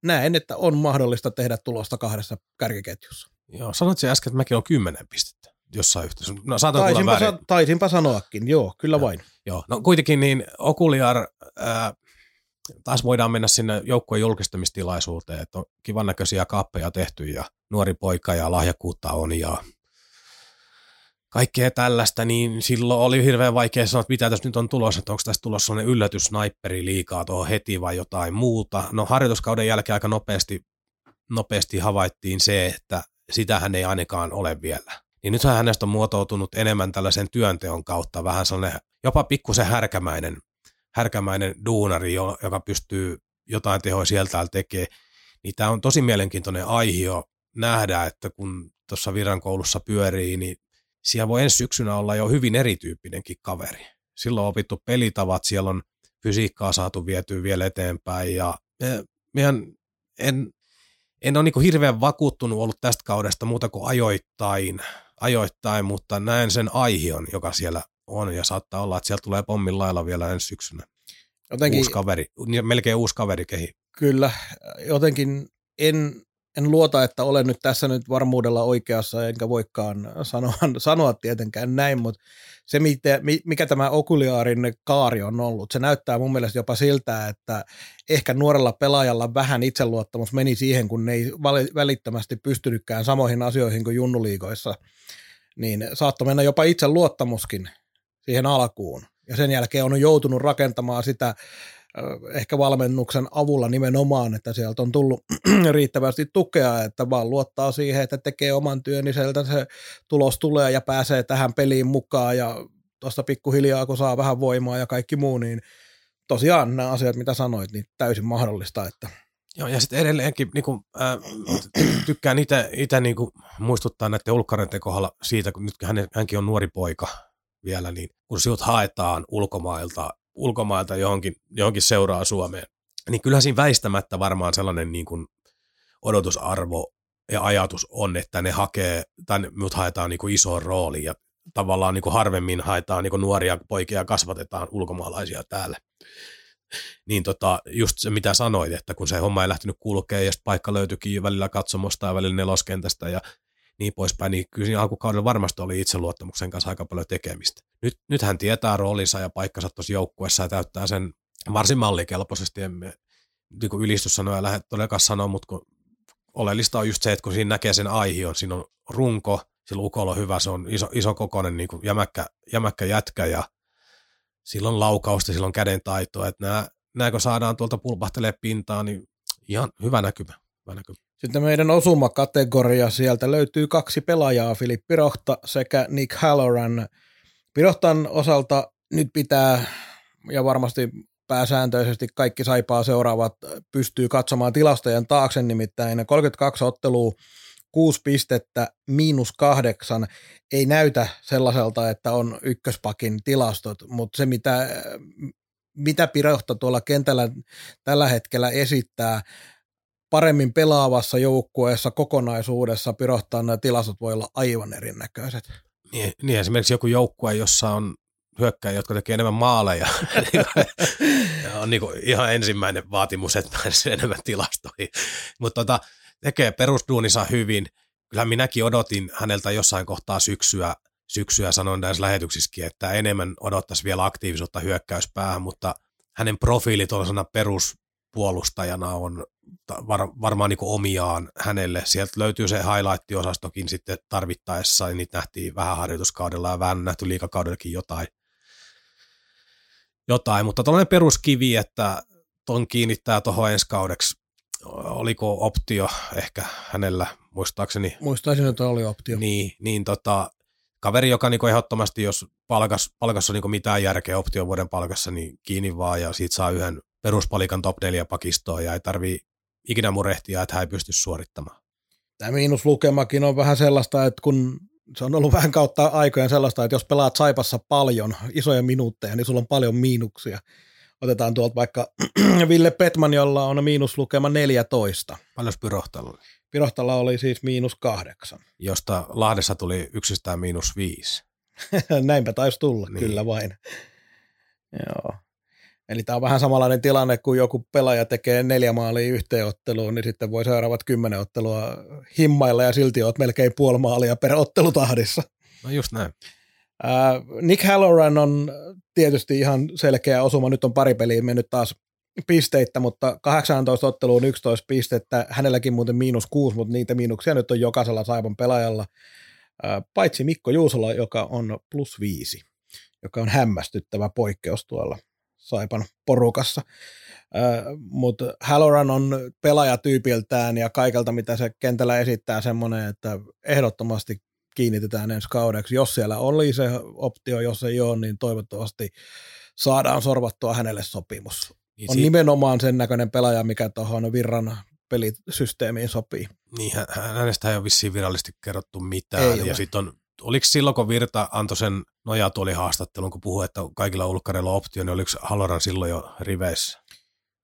näen, että on mahdollista tehdä tulosta kahdessa kärkiketjussa. Joo, sanoit se äsken, että mäkin olen kymmenen pistettä jossain yhteydessä. No, taisinpa, sa- taisinpa sanoakin, joo, kyllä joo, vain. Joo, no kuitenkin niin Okuliar, ää, taas voidaan mennä sinne joukkueen julkistamistilaisuuteen, että on kivan näköisiä kappeja tehty ja nuori poika ja lahjakkuutta on ja kaikkea tällaista, niin silloin oli hirveän vaikea sanoa, että mitä tässä nyt on tulossa, että onko tässä tulossa sellainen yllätysnaipperi liikaa tuohon heti vai jotain muuta. No harjoituskauden jälkeen aika nopeasti, nopeasti havaittiin se, että sitähän ei ainakaan ole vielä. Niin nythän hänestä on muotoutunut enemmän tällaisen työnteon kautta vähän sellainen jopa pikkusen härkämäinen, härkämäinen duunari, joka pystyy jotain tehoa sieltä tekemään. Niin tämä on tosi mielenkiintoinen aihio nähdä, että kun tuossa virankoulussa pyörii, niin siellä voi ensi syksynä olla jo hyvin erityyppinenkin kaveri. Silloin on opittu pelitavat, siellä on fysiikkaa saatu vietyä vielä eteenpäin ja meidän en en ole niin hirveän vakuuttunut ollut tästä kaudesta muuta kuin ajoittain, ajoittain, mutta näen sen aihion, joka siellä on ja saattaa olla, että sieltä tulee pommin lailla vielä ensi syksynä. Jotenkin, uusi kaveri, melkein uusi kaveri kehi. Kyllä, jotenkin en en luota, että olen nyt tässä nyt varmuudella oikeassa, enkä voikaan sanoa, sanoa tietenkään näin, mutta se, mikä tämä okuliaarin kaari on ollut, se näyttää mun mielestä jopa siltä, että ehkä nuorella pelaajalla vähän itseluottamus meni siihen, kun ne ei välittömästi pystynytkään samoihin asioihin kuin junnuliigoissa, niin saattoi mennä jopa itseluottamuskin siihen alkuun. Ja sen jälkeen on joutunut rakentamaan sitä ehkä valmennuksen avulla nimenomaan, että sieltä on tullut riittävästi tukea, että vaan luottaa siihen, että tekee oman työn, niin sieltä se tulos tulee ja pääsee tähän peliin mukaan ja tuosta pikkuhiljaa, kun saa vähän voimaa ja kaikki muu, niin tosiaan nämä asiat, mitä sanoit, niin täysin mahdollista, että Joo, ja sitten edelleenkin niin kuin, äh, tykkään itse niin muistuttaa näiden ulkkareiden kohdalla siitä, kun nyt hän, hänkin on nuori poika vielä, niin kun sinut haetaan ulkomailta ulkomailta johonkin, johonkin seuraa Suomeen, niin kyllä siinä väistämättä varmaan sellainen niin kuin odotusarvo ja ajatus on, että ne hakee, tai mut haetaan niin kuin isoon rooliin ja tavallaan niin kuin harvemmin haetaan niin kuin nuoria poikia kasvatetaan ulkomaalaisia täällä. Niin tota, just se mitä sanoit, että kun se homma ei lähtenyt kulkea ja paikka löytyikin välillä katsomosta ja välillä neloskentästä ja niin poispäin, niin kyllä siinä alkukaudella varmasti oli itseluottamuksen kanssa aika paljon tekemistä. Nyt, nyt hän tietää roolinsa ja paikkansa tuossa joukkuessa ja täyttää sen varsin mallikelpoisesti. Emme niin ylistyssanoja lähde todellakaan sanoa, mutta kun oleellista on just se, että kun siinä näkee sen aihion, siinä on runko, sillä ukolla on hyvä, se on iso, iso kokoinen niin kuin jämäkkä, jämäkkä jätkä ja silloin laukausta, silloin käden taitoa, että nämä, nämä kun saadaan tuolta pulpahtelee pintaan, niin ihan hyvä näkymä. Sitten meidän osumakategoria, sieltä löytyy kaksi pelaajaa, Filippi Rohta sekä Nick Halloran. Pirohtan osalta nyt pitää, ja varmasti pääsääntöisesti kaikki saipaa seuraavat pystyy katsomaan tilastojen taakse, nimittäin 32 ottelua, 6 pistettä, miinus kahdeksan, ei näytä sellaiselta, että on ykköspakin tilastot, mutta se mitä, mitä Pirohta tuolla kentällä tällä hetkellä esittää, paremmin pelaavassa joukkueessa kokonaisuudessa pirohtaa nämä tilastot voi olla aivan erinäköiset. Niin, niin esimerkiksi joku joukkue, jossa on hyökkäjä, jotka tekee enemmän maaleja, on niin kuin ihan ensimmäinen vaatimus, että pääsee enemmän tilastoihin. Mutta tota, tekee perusduunissa hyvin. Kyllä minäkin odotin häneltä jossain kohtaa syksyä, syksyä sanon näissä lähetyksissäkin, että enemmän odottaisi vielä aktiivisuutta hyökkäyspäähän, mutta hänen profiili tuollaisena peruspuolustajana on var, varmaan niin omiaan hänelle. Sieltä löytyy se highlight-osastokin sitten tarvittaessa, ja niitä nähtiin vähän harjoituskaudella ja vähän nähty liikakaudellakin jotain. jotain. Mutta tällainen peruskivi, että ton kiinnittää tuohon ensi kaudeksi. Oliko optio ehkä hänellä, muistaakseni? Muistaisin, että oli optio. Niin, niin tota, kaveri, joka niin ehdottomasti, jos palkas, palkassa on niin mitään järkeä optio vuoden palkassa, niin kiinni vaan ja siitä saa yhden peruspalikan top 4 pakistoa ja ei tarvii ikinä murehtia, että hän ei pysty suorittamaan. Tämä miinuslukemakin on vähän sellaista, että kun se on ollut vähän kautta aikojen sellaista, että jos pelaat Saipassa paljon, isoja minuutteja, niin sulla on paljon miinuksia. Otetaan tuolta vaikka Ville Petman, jolla on miinuslukema 14. Paljon Pyrohtalla oli? Pyrohtalla oli siis miinus kahdeksan. Josta Lahdessa tuli yksistään miinus viisi. Näinpä taisi tulla, niin. kyllä vain. Joo. Eli tämä on vähän samanlainen tilanne, kun joku pelaaja tekee neljä maalia yhteenotteluun, niin sitten voi seuraavat kymmenen ottelua himmailla ja silti olet melkein puoli maalia per ottelutahdissa. No just näin. Nick Halloran on tietysti ihan selkeä osuma. Nyt on pari peliä mennyt taas pisteitä, mutta 18 otteluun 11 pistettä. Hänelläkin muuten miinus kuusi, mutta niitä miinuksia nyt on jokaisella Saipan pelaajalla. Paitsi Mikko Juusola, joka on plus viisi, joka on hämmästyttävä poikkeus tuolla Saipan porukassa. Mutta Halloran on pelaajatyypiltään ja kaikelta, mitä se kentällä esittää, semmoinen, että ehdottomasti kiinnitetään ensi kaudeksi. Jos siellä oli se optio, jos ei ole, niin toivottavasti saadaan sorvattua hänelle sopimus. Niin on si- nimenomaan sen näköinen pelaaja, mikä tuohon Virran pelisysteemiin sopii. Niin, hänestä ei ole vissiin virallisesti kerrottu mitään. Ei ja sitten on oliko silloin, kun Virta antoi sen haastattelun, kun puhui, että kaikilla ulkkareilla on optio, niin oliko Haloran silloin jo riveissä?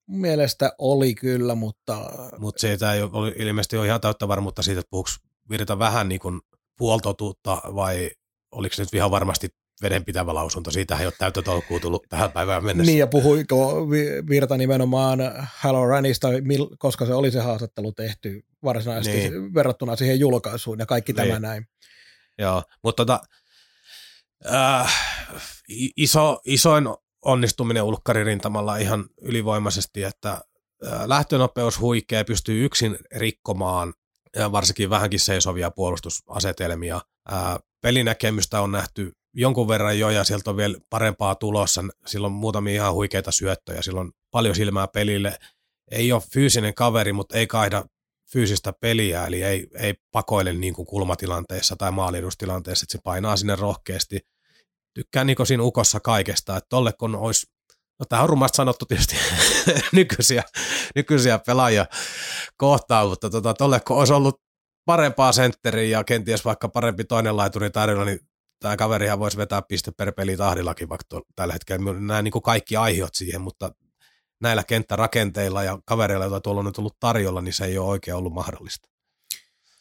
Mielestä oli kyllä, mutta... Mutta se ei ole, ilmeisesti ole ihan täyttä varmuutta siitä, että puhuuko Virta vähän niin kuin puoltotuutta vai oliko se nyt ihan varmasti vedenpitävä lausunto. Siitähän ei ole täyttä tolkkua tullut tähän päivään mennessä. Niin, ja puhuiko Virta nimenomaan Runista, koska se oli se haastattelu tehty varsinaisesti niin. verrattuna siihen julkaisuun ja kaikki niin. tämä näin. Joo, mutta tota, äh, iso, isoin onnistuminen ulkkaririntamalla ihan ylivoimaisesti, että äh, lähtönopeus huikea, pystyy yksin rikkomaan ja varsinkin vähänkin seisovia puolustusasetelmia. Äh, pelinäkemystä on nähty jonkun verran jo ja sieltä on vielä parempaa tulossa. Silloin muutamia ihan huikeita syöttöjä, silloin paljon silmää pelille. Ei ole fyysinen kaveri, mutta ei kaihda fyysistä peliä, eli ei, ei pakoile niin kuin kulmatilanteessa tai maalidustilanteessa, että se painaa sinne rohkeasti. Tykkään Niko siinä ukossa kaikesta, että tolle kun olisi, no tämä on rumasti sanottu tietysti nykyisiä, nykyisiä pelaajia kohtaan, mutta tota, tolle kun olisi ollut parempaa sentteriä ja kenties vaikka parempi toinen laituri tarjolla, niin tämä kaverihan voisi vetää piste per peli tahdillakin vaikka tällä hetkellä. Nämä niin kuin kaikki aiheut siihen, mutta näillä kenttärakenteilla ja kavereilla, joita tuolla on nyt ollut tarjolla, niin se ei ole oikein ollut mahdollista.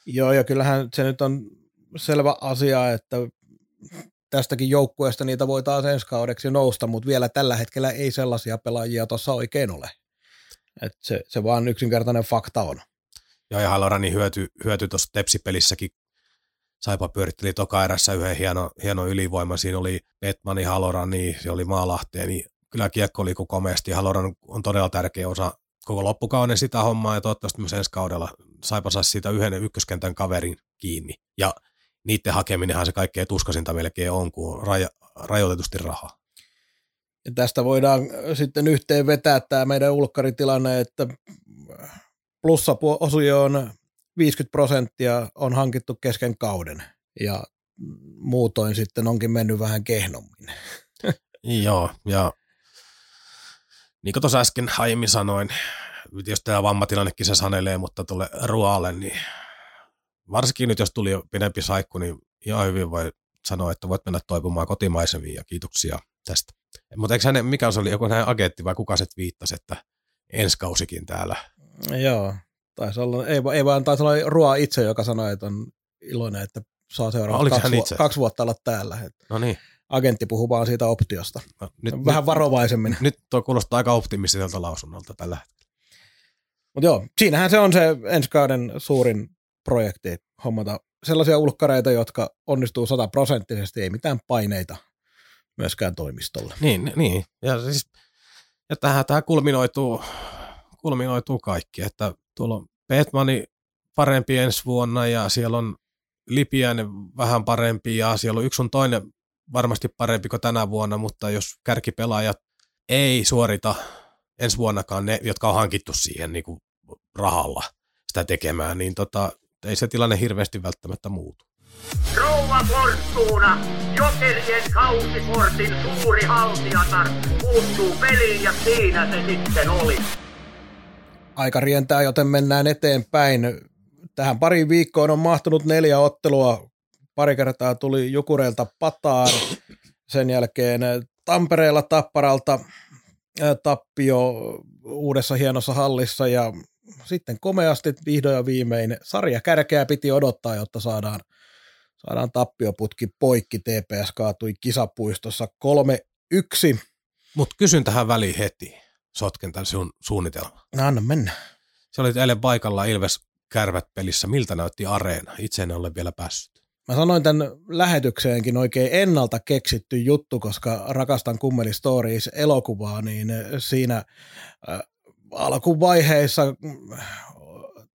Joo, ja kyllähän se nyt on selvä asia, että tästäkin joukkueesta niitä voi taas ensi kaudeksi nousta, mutta vielä tällä hetkellä ei sellaisia pelaajia tuossa oikein ole. Et se, se vaan yksinkertainen fakta on. Joo, ja Halorani hyöty, hyöty tuossa Tepsipelissäkin. Saipa pyöritteli toka erässä yhden hieno, hieno ylivoima. Siinä oli Petmani, Halorani, se oli Maalahteen, niin kyllä kiekko liikkuu komeasti. Haloran on todella tärkeä osa koko loppukauden sitä hommaa ja toivottavasti myös ensi kaudella Saipa saisi siitä yhden ykköskentän kaverin kiinni. Ja niiden hakeminenhan se kaikkein tuskasinta melkein on, kun on raja, rajoitetusti rahaa. Ja tästä voidaan sitten yhteen vetää tämä meidän ulkkaritilanne, että plussaosio on 50 prosenttia on hankittu kesken kauden ja muutoin sitten onkin mennyt vähän kehnommin. Joo, ja niin kuin tuossa äsken aiemmin sanoin, jos tämä vammatilannekin se sanelee, mutta tuolle ruoalle, niin varsinkin nyt jos tuli jo pidempi saikku, niin ihan hyvin voi sanoa, että voit mennä toipumaan kotimaisemiin ja kiitoksia tästä. Mutta eikö hänen, mikä se oli, joku hänen agentti vai kuka se viittasi, että ensi kausikin täällä? Joo, taisi olla, ei, ei vaan taisi olla Ruoa itse, joka sanoi, että on iloinen, että saa seuraavat kaksi, vu- kaksi vuotta olla täällä. No niin agentti puhuu vaan siitä optiosta. No, nyt, Vähän nyt, varovaisemmin. Nyt tuo kuulostaa aika optimistiselta lausunnolta tällä hetkellä. Mutta joo, siinähän se on se ensi kauden suurin projekti hommata sellaisia ulkkareita, jotka onnistuu sataprosenttisesti, ei mitään paineita myöskään toimistolle. Niin, niin. Ja, siis, ja tähän, tähän kulminoituu, kulminoituu kaikki, että tuolla on Petmani parempi ensi vuonna ja siellä on Lipiäinen vähän parempi ja siellä on yksi on toinen varmasti parempi kuin tänä vuonna, mutta jos kärkipelaajat ei suorita ensi vuonnakaan ne, jotka on hankittu siihen niin kuin rahalla sitä tekemään, niin tota, ei se tilanne hirveästi välttämättä muutu. Rouva Fortuna, Jokerien kausiportin suuri haltijatar, puuttuu peliin ja siinä se sitten oli. Aika rientää, joten mennään eteenpäin. Tähän pari viikkoon on mahtunut neljä ottelua pari kertaa tuli Jukureilta pataan, sen jälkeen Tampereella Tapparalta tappio uudessa hienossa hallissa ja sitten komeasti vihdoin ja viimein sarja kärkeä piti odottaa, jotta saadaan, saadaan tappioputki poikki. TPS kaatui kisapuistossa 3-1. Mutta kysyn tähän väliin heti, sotken tämän sun suunnitelman. No anna mennä. Se oli eilen paikalla Ilves Kärvät pelissä. Miltä näytti areena? Itse en ole vielä päässyt. Mä sanoin tämän lähetykseenkin oikein ennalta keksitty juttu, koska rakastan Kummeli Stories elokuvaa, niin siinä äh, alkuvaiheissa mm,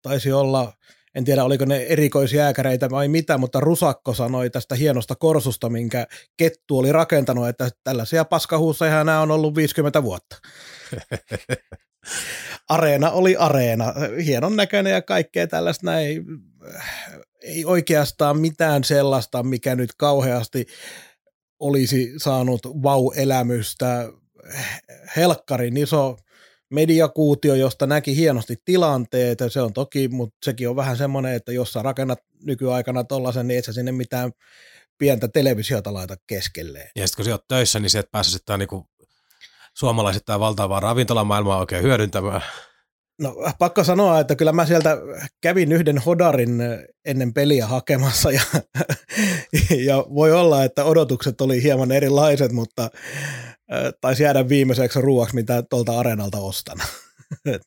taisi olla, en tiedä oliko ne erikoisjääkäreitä vai mitä, mutta Rusakko sanoi tästä hienosta korsusta, minkä Kettu oli rakentanut, että tällaisia paskahuusseja nämä on ollut 50 vuotta. areena oli areena, hienon näköinen ja kaikkea tällaista näin ei oikeastaan mitään sellaista, mikä nyt kauheasti olisi saanut vau-elämystä. Helkkarin iso mediakuutio, josta näki hienosti tilanteet, se on toki, mutta sekin on vähän semmoinen, että jos sä rakennat nykyaikana tollasen, niin et sä sinne mitään pientä televisiota laita keskelleen. Ja sitten kun sä oot töissä, niin sieltä pääsee sitten niinku suomalaiset tämä valtavaa ravintolamaailmaa oikein hyödyntämään. No pakko sanoa, että kyllä mä sieltä kävin yhden hodarin ennen peliä hakemassa ja, ja voi olla, että odotukset oli hieman erilaiset, mutta taisi jäädä viimeiseksi ruuaksi, mitä tuolta areenalta ostan. et,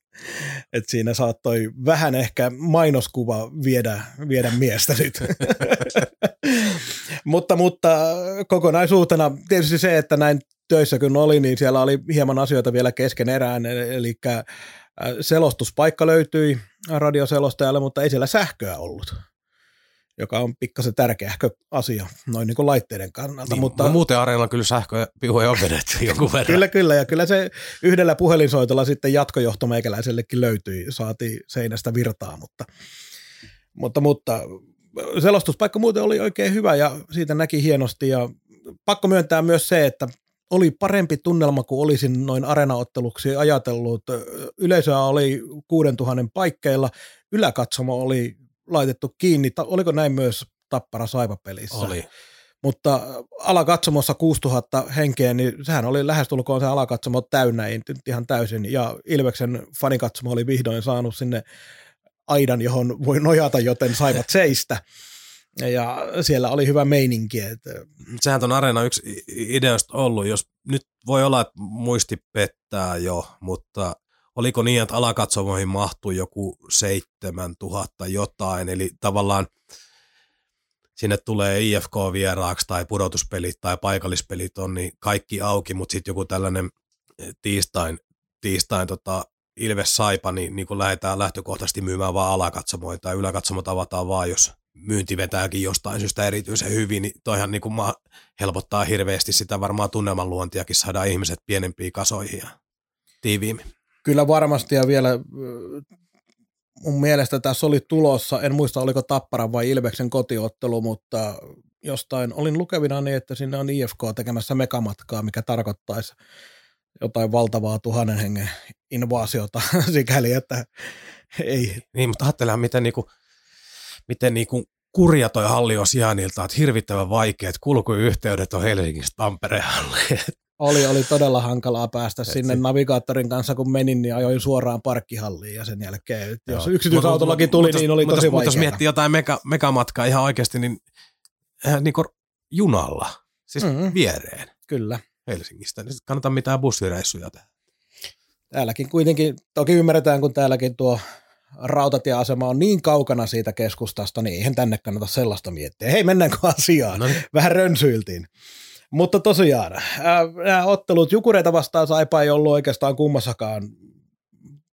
et siinä saattoi vähän ehkä mainoskuva viedä, viedä miestä nyt. mutta, mutta kokonaisuutena tietysti se, että näin töissä kun oli, niin siellä oli hieman asioita vielä kesken erään, eli selostuspaikka löytyi radioselostajalle, mutta ei siellä sähköä ollut joka on pikkasen tärkeä asia noin niin kuin laitteiden kannalta. Niin, mutta no muuten areenalla kyllä sähkö pihuja on vedetty jonkun verran. kyllä, kyllä, ja kyllä se yhdellä puhelinsoitolla sitten jatkojohto meikäläisellekin löytyi, saatiin seinästä virtaa, mutta, mutta, mutta selostuspaikka muuten oli oikein hyvä ja siitä näki hienosti ja pakko myöntää myös se, että oli parempi tunnelma kuin olisin noin arenaotteluksi ajatellut. Yleisöä oli 6000 paikkeilla, yläkatsomo oli laitettu kiinni. Oliko näin myös Tappara Saipa-pelissä? Oli. Mutta alakatsomossa 6000 henkeä, niin sehän oli lähestulkoon se alakatsomo täynnä, ihan täysin. Ja Ilveksen fanikatsomo oli vihdoin saanut sinne aidan, johon voi nojata, joten saivat seistä. Ja siellä oli hyvä meininki. Että... Sehän on Areena yksi ideoista ollut, jos nyt voi olla, että muisti pettää jo, mutta oliko niin, että alakatsomoihin mahtui joku 7000 jotain, eli tavallaan sinne tulee IFK vieraaksi tai pudotuspelit tai paikallispelit on niin kaikki auki, mutta sitten joku tällainen tiistain, tiistain tota Ilves Saipa, niin, niin kun lähdetään lähtökohtaisesti myymään vaan alakatsomoita tai yläkatsomot avataan vaan, jos myynti vetääkin jostain syystä erityisen hyvin, niin toihan niin kuin helpottaa hirveästi sitä varmaan tunnelman luontiakin, saada ihmiset pienempiin kasoihin ja tiiviimmin. Kyllä varmasti ja vielä mun mielestä tässä oli tulossa, en muista oliko Tappara vai Ilveksen kotiottelu, mutta jostain olin lukevina niin, että sinne on IFK tekemässä megamatkaa, mikä tarkoittaisi jotain valtavaa tuhannen hengen invaasiota sikäli, että ei. Niin, mutta ajattelehan, miten, niinku, miten niinku kurja toi halli on sijainnilta, että hirvittävän vaikeat kulkuyhteydet on Helsingistä Tampereen halliin. Oli, oli todella hankalaa päästä Et sinne. Si- Navigaattorin kanssa kun menin, niin ajoin suoraan parkkihalliin ja sen jälkeen, Joo. jos yksityisautollakin tuli, mut, niin oli mut, tosi. Mutta jos miettii jotain mega, megamatkaa ihan oikeasti, niin, äh, niin kuin junalla, siis mm-hmm. viereen. Kyllä. Helsingistä, niin kannata mitään bussireissuja tehdä. Täälläkin kuitenkin, toki ymmärretään, kun täälläkin tuo rautatieasema on niin kaukana siitä keskustasta, niin eihän tänne kannata sellaista miettiä. Hei, mennäänkö asiaan? No niin. Vähän rönsyiltiin. Mutta tosiaan, nämä ottelut Jukureita vastaan Saipa ei ollut oikeastaan kummassakaan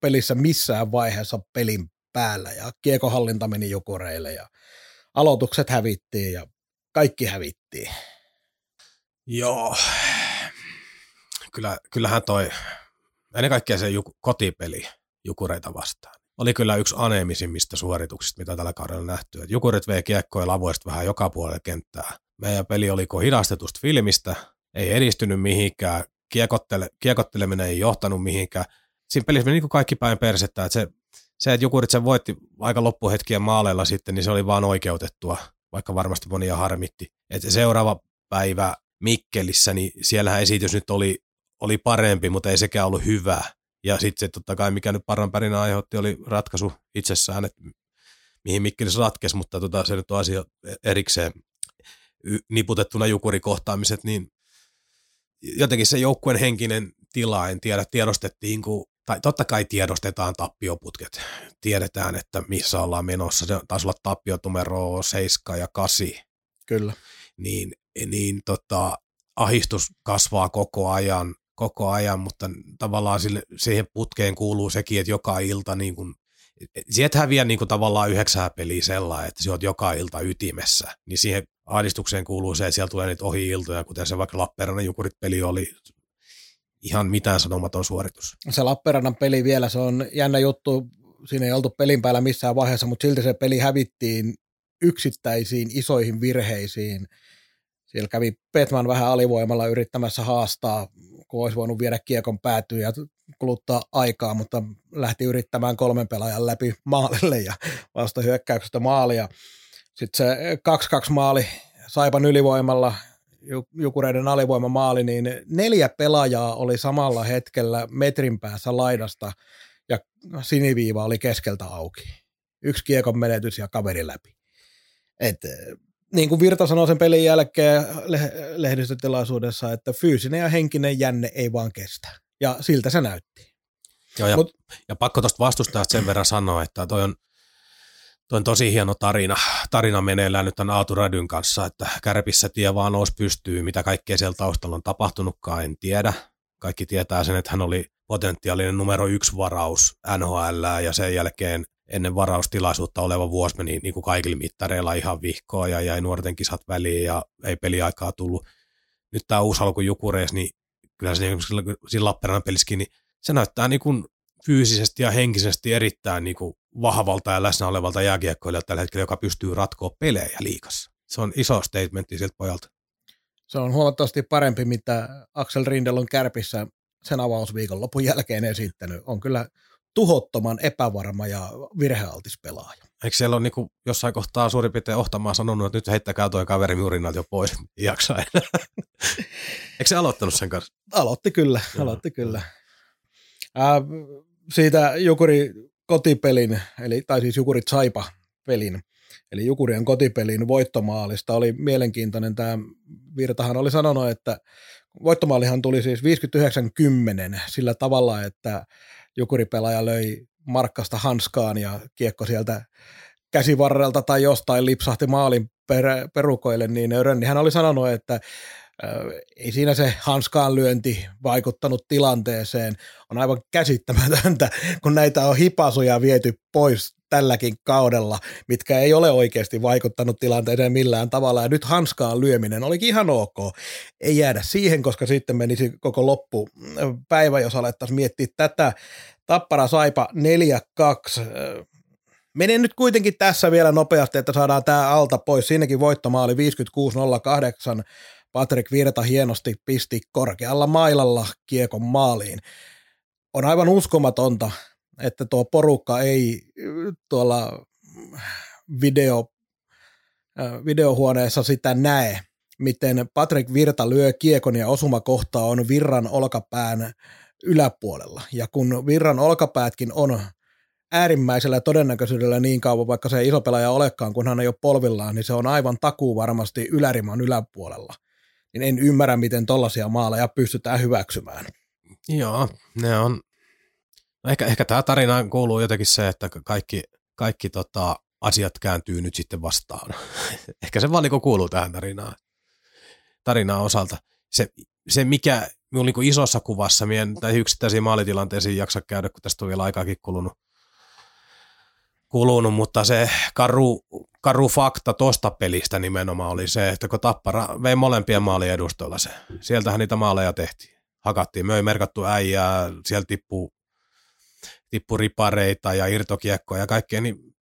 pelissä missään vaiheessa pelin päällä ja kiekohallinta meni Jukureille ja aloitukset hävittiin ja kaikki hävittiin. Joo, kyllä, kyllähän toi, ennen kaikkea se juk- kotipeli Jukureita vastaan. Oli kyllä yksi aneemisimmista suorituksista, mitä tällä kaudella nähty. Jukurit vei kiekkoja lavoista vähän joka puolella kenttää meidän peli oliko hidastetusta filmistä, ei edistynyt mihinkään, kiekottele, kiekotteleminen ei johtanut mihinkään. Siinä pelissä meni niin kaikki päin persettä, että se, se, että Jukurit sen voitti aika loppuhetkien maaleilla sitten, niin se oli vaan oikeutettua, vaikka varmasti monia harmitti. Että seuraava päivä Mikkelissä, niin siellähän esitys nyt oli, oli parempi, mutta ei sekään ollut hyvä. Ja sitten se totta kai, mikä nyt paran pärinä aiheutti, oli ratkaisu itsessään, että mihin Mikkelissä ratkesi, mutta tota, se nyt on asia erikseen niputettuna jukurikohtaamiset, niin jotenkin se joukkueen henkinen tila, en tiedä, tiedostettiin, kun, tai totta kai tiedostetaan tappioputket. Tiedetään, että missä ollaan menossa. Se taisi olla tappiotumero 7 ja 8. Kyllä. Niin, niin tota, ahistus kasvaa koko ajan, koko ajan, mutta tavallaan sille, siihen putkeen kuuluu sekin, että joka ilta niin kuin Sieltä häviää niin kuin tavallaan yhdeksää peliä sellainen, että sä oot joka ilta ytimessä. Niin siihen ahdistukseen kuuluu se, että siellä tulee niitä ohi-iltoja, kuten se vaikka Lappeenrannan Jukurit-peli oli ihan mitään sanomaton suoritus. Se Lappeenrannan peli vielä, se on jännä juttu, siinä ei oltu pelin päällä missään vaiheessa, mutta silti se peli hävittiin yksittäisiin isoihin virheisiin. Siellä kävi Petman vähän alivoimalla yrittämässä haastaa, kun olisi voinut viedä kiekon päätyyn ja kuluttaa aikaa, mutta lähti yrittämään kolmen pelaajan läpi maalille ja vasta hyökkäyksestä maalia. Sitten se 2-2 maali Saipan ylivoimalla, Jukureiden alivoima maali, niin neljä pelaajaa oli samalla hetkellä metrin päässä laidasta ja siniviiva oli keskeltä auki. Yksi kiekon menetys ja kaveri läpi. Et, niin kuin Virta sanoi sen pelin jälkeen lehdistötilaisuudessa, että fyysinen ja henkinen jänne ei vaan kestä. Ja siltä se näytti. Joo, ja, Mut, ja pakko tuosta vastustajasta sen verran sanoa, että toi on, toi on tosi hieno tarina, tarina meneillään nyt tämän Aatu Rädyn kanssa, että Kärpissä tie vaan nousi pystyy, mitä kaikkea siellä taustalla on tapahtunutkaan, en tiedä. Kaikki tietää sen, että hän oli potentiaalinen numero yksi varaus NHL ja sen jälkeen ennen varaustilaisuutta oleva vuosi meni niin kuin kaikilla mittareilla ihan vihkoa ja jäi nuorten kisat väliin ja ei peliaikaa tullut. Nyt tämä uusi alku Jukureis, niin kyllä se siinä Lappeenrannan pelissäkin, niin se näyttää niin kuin fyysisesti ja henkisesti erittäin niin kuin vahvalta ja läsnä olevalta jääkiekkoilijalta tällä hetkellä, joka pystyy ratkoa pelejä liikassa. Se on iso statementti siltä pojalta. Se on huomattavasti parempi, mitä Axel Rindel on kärpissä sen avausviikon lopun jälkeen esittänyt. On kyllä tuhottoman epävarma ja virhealtis pelaaja. Eikö siellä ole niin jossain kohtaa suurin piirtein ohtamaan sanonut, että nyt heittäkää tuo kaveri murinat jo pois, jaksa Eikö se aloittanut sen kanssa? Aloitti kyllä, Joo. aloitti kyllä. Äh, siitä Jukuri kotipelin, eli, tai siis Jukuri Saipa pelin, eli Jukurien kotipelin voittomaalista oli mielenkiintoinen. Tämä Virtahan oli sanonut, että voittomaalihan tuli siis 59-10 sillä tavalla, että Jukuri-pelaaja löi markkasta hanskaan ja kiekko sieltä käsivarrelta tai jostain lipsahti maalin per, perukoille, niin hän oli sanonut, että ei siinä se hanskaan lyönti vaikuttanut tilanteeseen. On aivan käsittämätöntä, kun näitä on hipasuja viety pois tälläkin kaudella, mitkä ei ole oikeasti vaikuttanut tilanteeseen millään tavalla. Ja nyt hanskaan lyöminen olikin ihan ok. Ei jäädä siihen, koska sitten menisi koko loppu päivä, jos alettaisiin miettiä tätä. Tappara Saipa 4-2. Menen nyt kuitenkin tässä vielä nopeasti, että saadaan tämä alta pois. Siinäkin voittomaali 56-08 Patrick Virta hienosti pisti korkealla mailalla kiekon maaliin. On aivan uskomatonta, että tuo porukka ei tuolla video, videohuoneessa sitä näe, miten Patrick Virta lyö kiekon ja osumakohta on Virran olkapään yläpuolella. Ja kun Virran olkapäätkin on äärimmäisellä todennäköisyydellä niin kauan, vaikka se ei iso pelaaja olekaan, kun hän ei ole polvillaan, niin se on aivan takuu varmasti yläriman yläpuolella niin en ymmärrä, miten tollaisia maaleja pystytään hyväksymään. Joo, ne on, ehkä, ehkä tämä tarina kuuluu jotenkin se, että kaikki, kaikki tota, asiat kääntyy nyt sitten vastaan. ehkä se vaan niin kuuluu tähän tarinaan, tarinaan osalta. Se, se mikä minulla niin isossa kuvassa, mien, tai yksittäisiin maalitilanteisiin jaksa käydä, kun tästä on vielä aikaakin kulunut, kulunut, mutta se karu, karu fakta tosta pelistä nimenomaan oli se, että kun Tappara vei molempien maalien edustolla se, sieltähän niitä maaleja tehtiin. Hakattiin, me ei merkattu äijää, siellä tippuu, tippu ripareita ja irtokiekkoja ja kaikkea, niin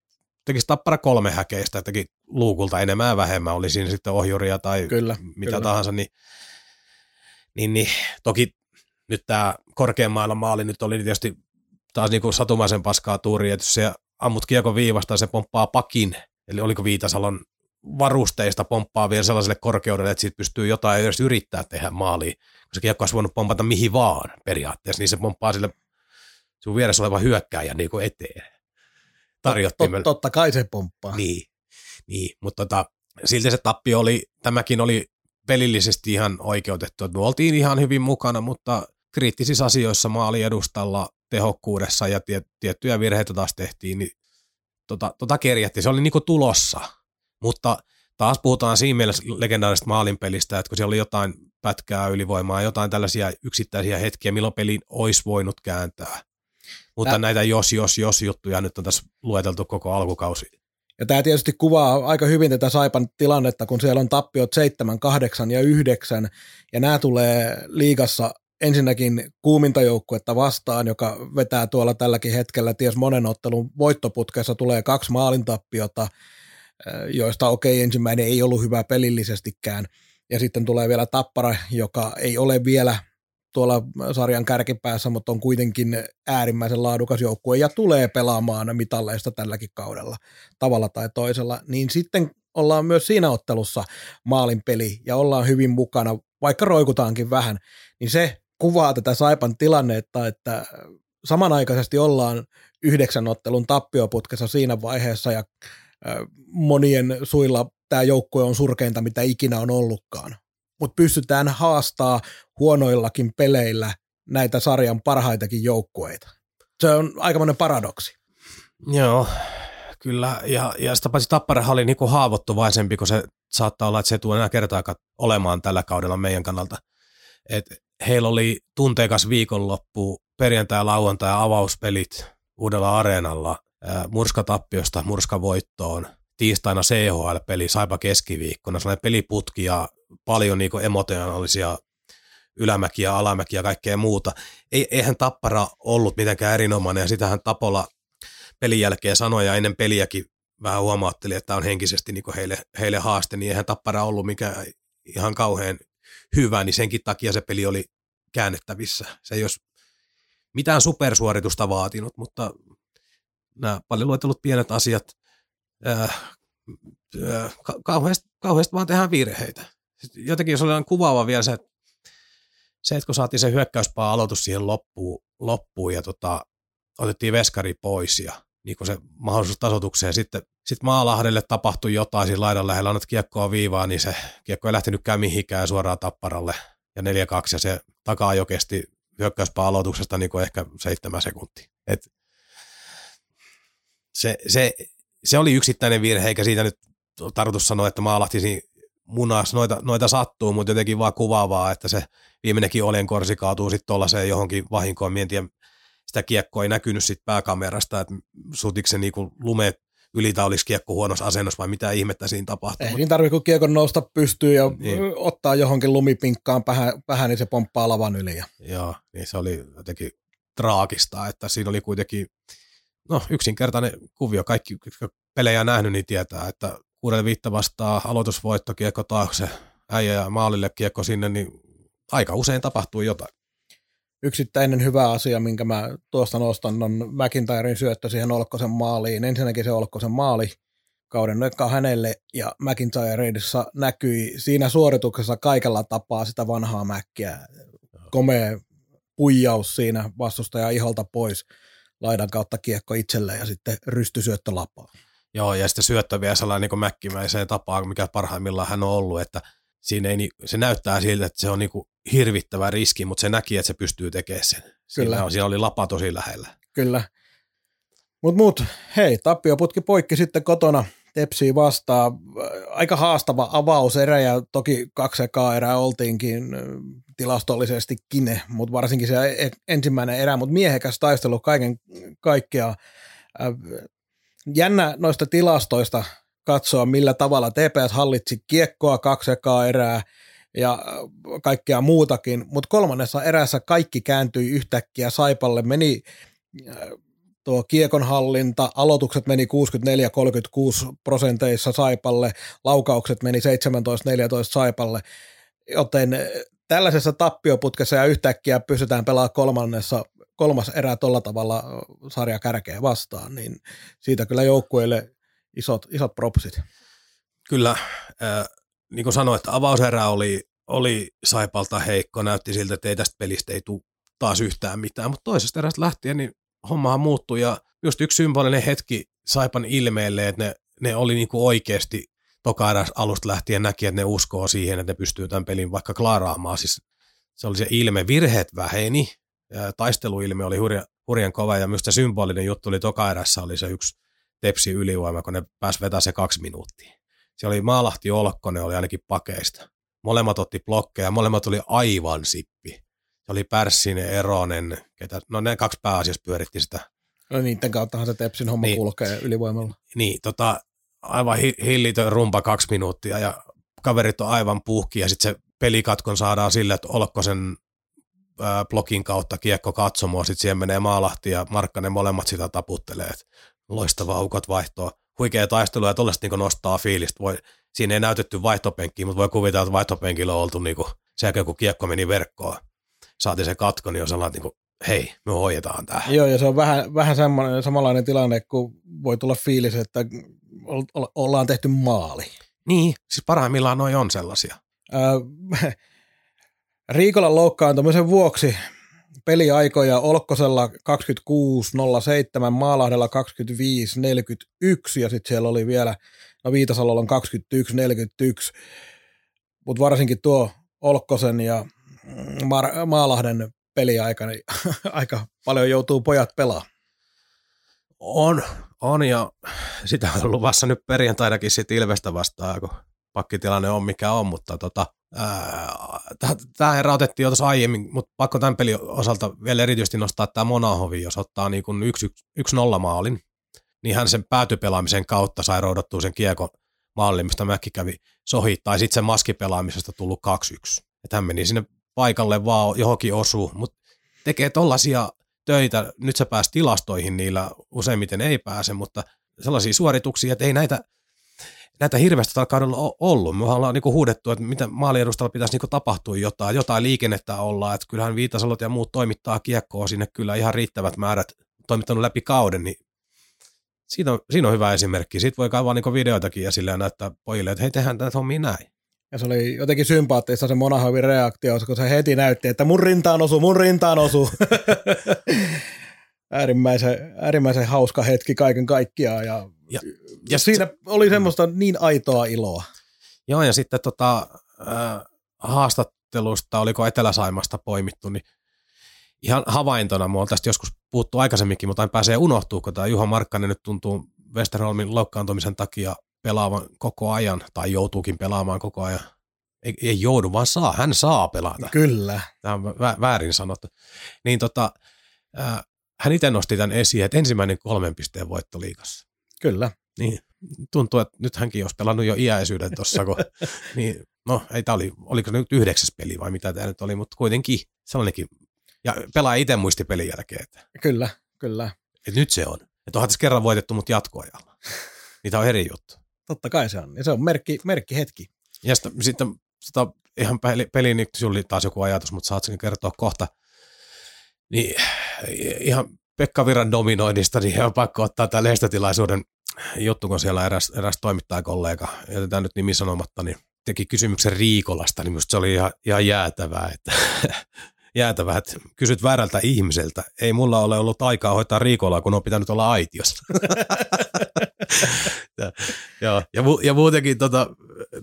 tekisi Tappara kolme häkeistä, teki luukulta enemmän ja vähemmän, oli siinä sitten ohjuria tai kyllä, mitä kyllä. tahansa, niin, niin, niin toki nyt tämä korkeammailla maali nyt oli tietysti taas niin kuin satumaisen paskaa tuuri, että se ammut kiekon viivasta ja se pomppaa pakin, eli oliko Viitasalon varusteista pomppaa vielä sellaiselle korkeudelle, että siitä pystyy jotain edes yrittää tehdä maaliin, se kiekko olisi voinut pompata mihin vaan periaatteessa, niin se pomppaa sille sun vieressä oleva hyökkääjä niin kuin eteen. Tarjottiin Tot, totta kai se pomppaa. Niin, niin mutta tota, silti se tappi oli, tämäkin oli pelillisesti ihan oikeutettu, me oltiin ihan hyvin mukana, mutta kriittisissä asioissa maali edustalla tehokkuudessa ja tie, tiettyjä virheitä taas tehtiin, niin tota, tota kerjätti. Se oli niinku tulossa, mutta taas puhutaan siinä mielessä legendaarisesta maalinpelistä, että kun siellä oli jotain pätkää ylivoimaa, jotain tällaisia yksittäisiä hetkiä, milloin pelin olisi voinut kääntää. Mutta Tää... näitä jos, jos, jos juttuja nyt on tässä lueteltu koko alkukausi. Ja tämä tietysti kuvaa aika hyvin tätä Saipan tilannetta, kun siellä on tappiot 7, 8 ja 9, ja nämä tulee liigassa ensinnäkin kuuminta joukkuetta vastaan, joka vetää tuolla tälläkin hetkellä ties monen ottelun voittoputkessa tulee kaksi maalintappiota, joista okei okay, ensimmäinen ei ollut hyvä pelillisestikään. Ja sitten tulee vielä Tappara, joka ei ole vielä tuolla sarjan kärkipäässä, mutta on kuitenkin äärimmäisen laadukas joukkue ja tulee pelaamaan mitalleista tälläkin kaudella tavalla tai toisella, niin sitten ollaan myös siinä ottelussa maalinpeli ja ollaan hyvin mukana, vaikka roikutaankin vähän, niin se kuvaa tätä Saipan tilannetta, että samanaikaisesti ollaan yhdeksän ottelun tappioputkessa siinä vaiheessa ja monien suilla tämä joukkue on surkeinta, mitä ikinä on ollutkaan. Mutta pystytään haastaa huonoillakin peleillä näitä sarjan parhaitakin joukkueita. Se on aikamoinen paradoksi. Joo, kyllä. Ja, ja sitä paitsi Tapparahan oli niin kuin haavoittuvaisempi, kun se saattaa olla, että se ei tule enää kertaakaan olemaan tällä kaudella meidän kannalta. Et heillä oli tunteikas viikonloppu, perjantai, lauantai avauspelit uudella areenalla, murskatappiosta murskavoittoon, tiistaina CHL-peli, saipa keskiviikkona, sellainen peliputki ja paljon niin emotionaalisia ylämäkiä, alamäkiä ja kaikkea muuta. Ei, eihän Tappara ollut mitenkään erinomainen ja sitähän Tapola pelin jälkeen sanoi ja ennen peliäkin vähän huomautteli, että on henkisesti niin heille, heille haaste, niin eihän Tappara ollut mikään ihan kauhean hyvä, niin senkin takia se peli oli käännettävissä. Se ei olisi mitään supersuoritusta vaatinut, mutta nämä paljon luetellut pienet asiat, äh, äh, kauheasti, kauheasti vaan tehdään virheitä. Jotenkin jos oli kuvaava vielä se, että se, että kun saatiin se hyökkäyspaa aloitus siihen loppuun, loppuun ja tota, otettiin veskari pois ja niin se mahdollisuus tasotukseen. Sitten sit Maalahdelle tapahtui jotain siinä laidan lähellä, annat kiekkoa viivaa, niin se kiekko ei lähtenytkään mihinkään suoraan tapparalle. Ja 4-2 ja se takaa jo kesti hyökkäyspää aloituksesta niin ehkä seitsemän sekuntia. Et se, se, se, oli yksittäinen virhe, eikä siitä nyt tarkoitus sanoa, että Maalahti munas noita, noita sattuu, mutta jotenkin vaan kuvaavaa, että se viimeinenkin korsi kaatuu sitten tuollaiseen johonkin vahinkoon. Mien tiedä, sitä kiekkoa ei näkynyt sit pääkamerasta, että sutiko se niinku lume yli tai olisi kiekko huonossa asennossa vai mitä ihmettä siinä tapahtuu. Ei niin tarvitse kun kiekon nousta pystyy ja niin. ottaa johonkin lumipinkkaan vähän, vähän, niin se pomppaa lavan yli. Joo, niin se oli jotenkin traagista, että siinä oli kuitenkin no, yksinkertainen kuvio. Kaikki, jotka pelejä nähnyt, niin tietää, että kuudelle viitta vastaa aloitusvoitto, kiekko taakse, äijä ja maalille kiekko sinne, niin aika usein tapahtuu jotain yksittäinen hyvä asia, minkä mä tuosta nostan, on McIntyren syöttö siihen Olkkosen maaliin. Ensinnäkin se Olkkosen maali kauden nökkä hänelle ja McIntyreissa näkyi siinä suorituksessa kaikella tapaa sitä vanhaa mäkkiä. Komea puijaus siinä vastustaja iholta pois laidan kautta kiekko itselleen ja sitten rystysyöttö lapaa. Joo, ja sitten syöttö vielä sellainen niin mäkkimäiseen tapaan, mikä parhaimmillaan hän on ollut, että siinä ei, se näyttää siltä, että se on niin hirvittävä riski, mutta se näki, että se pystyy tekemään sen. Kyllä. Siinä, siinä oli lapa tosi lähellä. Kyllä. Mutta mut, hei, tappioputki poikki sitten kotona Tepsiä vastaan. Aika haastava avauserä ja toki kaksi ekaa erää oltiinkin tilastollisestikin, mutta varsinkin se e-, ensimmäinen erä, mutta miehekäs taistelu kaiken kaikkiaan. Jännä noista tilastoista katsoa, millä tavalla TPS hallitsi kiekkoa kaksi ekaa erää ja kaikkea muutakin, mutta kolmannessa erässä kaikki kääntyi yhtäkkiä Saipalle, meni tuo kiekonhallinta, aloitukset meni 64-36 prosenteissa Saipalle, laukaukset meni 17-14 Saipalle, joten tällaisessa tappioputkessa ja yhtäkkiä pystytään pelaamaan kolmannessa, kolmas erä tuolla tavalla sarja kärkeä vastaan, niin siitä kyllä joukkueille isot, isot propsit. Kyllä, äh, niin kuin sanoin, että avauserä oli, oli Saipalta heikko, näytti siltä, että ei tästä pelistä ei tule taas yhtään mitään, mutta toisesta erästä lähtien niin hommahan muuttui ja just yksi symbolinen hetki Saipan ilmeelle, että ne, ne oli niin kuin oikeasti toka alusta lähtien näki, että ne uskoo siihen, että ne pystyy tämän pelin vaikka klaaraamaan. Siis se oli se ilme, virheet väheni, taisteluilme oli hurja, hurjan kova ja myös symbolinen juttu oli toka erässä oli se yksi tepsi ylivoima, kun ne pääsi vetää se kaksi minuuttia. Se oli Maalahti Olkkonen, oli ainakin pakeista. Molemmat otti blokkeja, molemmat oli aivan sippi. Se oli Pärssinen, Eronen, ketä, no ne kaksi pääasiassa pyöritti sitä. No niiden kauttahan se Tepsin homma niin, kulkee ylivoimalla. Niin, tota, aivan hillitön rumpa kaksi minuuttia ja kaverit on aivan puhki ja sitten se pelikatkon saadaan sillä, että Olkkosen ää, blokin kautta kiekko katsomoa, sitten siihen menee Maalahti ja Markkanen molemmat sitä taputtelee. Et loistava ukot vaihtoa. Huikea taistelu ja tuollaista niin nostaa fiilistä. Voi, siinä ei näytetty vaihtopenkkiä, mutta voi kuvitella, että vaihtopenkillä on oltu niin kuin, sen jälkeen, kun kiekko meni verkkoon. Saatiin se katko, niin on sellainen, niin kuin, hei, me hoidetaan tämä. Joo, ja se on vähän, vähän semmoinen, samanlainen tilanne, kun voi tulla fiilis, että ollaan tehty maali. Niin, siis parhaimmillaan noi on sellaisia. Äh, Riikolan loukkaantumisen vuoksi peliaikoja Olkkosella 26.07, Maalahdella 25.41 ja sitten siellä oli vielä, no Viitasalolla on 21.41, mutta varsinkin tuo Olkkosen ja Mar- Maalahden peliaika, niin aika paljon joutuu pojat pelaamaan. On, on ja sitä on luvassa nyt perjantainakin sitten Ilvestä vastaan, kun pakkitilanne on mikä on, mutta tota, tämä erotettiin jo tuossa aiemmin, mutta pakko tämän pelin osalta vielä erityisesti nostaa tämä Monahovi, jos ottaa niin kuin 1-0 maalin, niin hän sen päätypelaamisen kautta sai roudottua sen kiekon maalin, mistä Mäkki kävi sohi, tai sitten sen maskipelaamisesta tullut 2-1. Että hän meni sinne paikalle vaan johonkin osuu, mutta tekee tollaisia töitä, nyt se pääsi tilastoihin niillä, useimmiten ei pääse, mutta sellaisia suorituksia, että ei näitä, näitä hirveästi tällä kaudella ollut. Me ollaan niinku huudettu, että mitä maaliedustalla pitäisi niinku tapahtua jotain, jotain liikennettä olla, että kyllähän Viitasalot ja muut toimittaa kiekkoa sinne kyllä ihan riittävät määrät toimittanut läpi kauden, niin siinä on, siinä on hyvä esimerkki. Siitä voi kaivaa niinku videoitakin esille ja näyttää pojille, että hei, tehdään tätä hommia näin. Ja se oli jotenkin sympaattista se Monahavin reaktio, kun se heti näytti, että mun rintaan osu, mun rintaan osu. äärimmäisen, äärimmäisen hauska hetki kaiken kaikkiaan. Ja, ja, ja siinä se, oli semmoista niin aitoa iloa. Joo, ja sitten tota, äh, haastattelusta, oliko Etelä-Saimasta poimittu, niin ihan havaintona, mua on tästä joskus puhuttu aikaisemminkin, mutta en pääsee unohtuu, kun tämä Juha Markkanen nyt tuntuu Westerholmin loukkaantumisen takia pelaavan koko ajan, tai joutuukin pelaamaan koko ajan. Ei, ei joudu, vaan saa. Hän saa pelata. Kyllä. Tämä on vä- väärin sanottu. Niin tota, äh, hän itse nosti tämän esiin, että ensimmäinen kolmen pisteen voitto liikassa. Kyllä. Niin, tuntuu, että nyt hänkin olisi pelannut jo iäisyyden tuossa, kun, niin, no ei tämä oli, oliko se nyt yhdeksäs peli vai mitä tämä nyt oli, mutta kuitenkin sellainenkin, ja pelaa itse muisti pelin jälkeen. Että, kyllä, kyllä. Että nyt se on. Että onhan tässä kerran voitettu, mutta jatkoajalla. Niitä on eri juttu. Totta kai se on. Ja se on merkki, merkki hetki. Ja sitten, sitten sitä ihan peli, peliin, niin sinulla oli taas joku ajatus, mutta saat sen kertoa kohta. Niin ihan Pekka Viran dominoinnista, niin on pakko ottaa tämä lehdistötilaisuuden juttu, kun siellä eräs, eräs toimittajakollega, jätetään nyt nimi sanomatta, niin teki kysymyksen Riikolasta, niin minusta se oli ihan, ihan jäätävää, että jäätävää, että kysyt väärältä ihmiseltä. Ei mulla ole ollut aikaa hoitaa Riikolaa, kun on pitänyt olla aitiossa. ja, ja, ja, mu, ja muutenkin tota,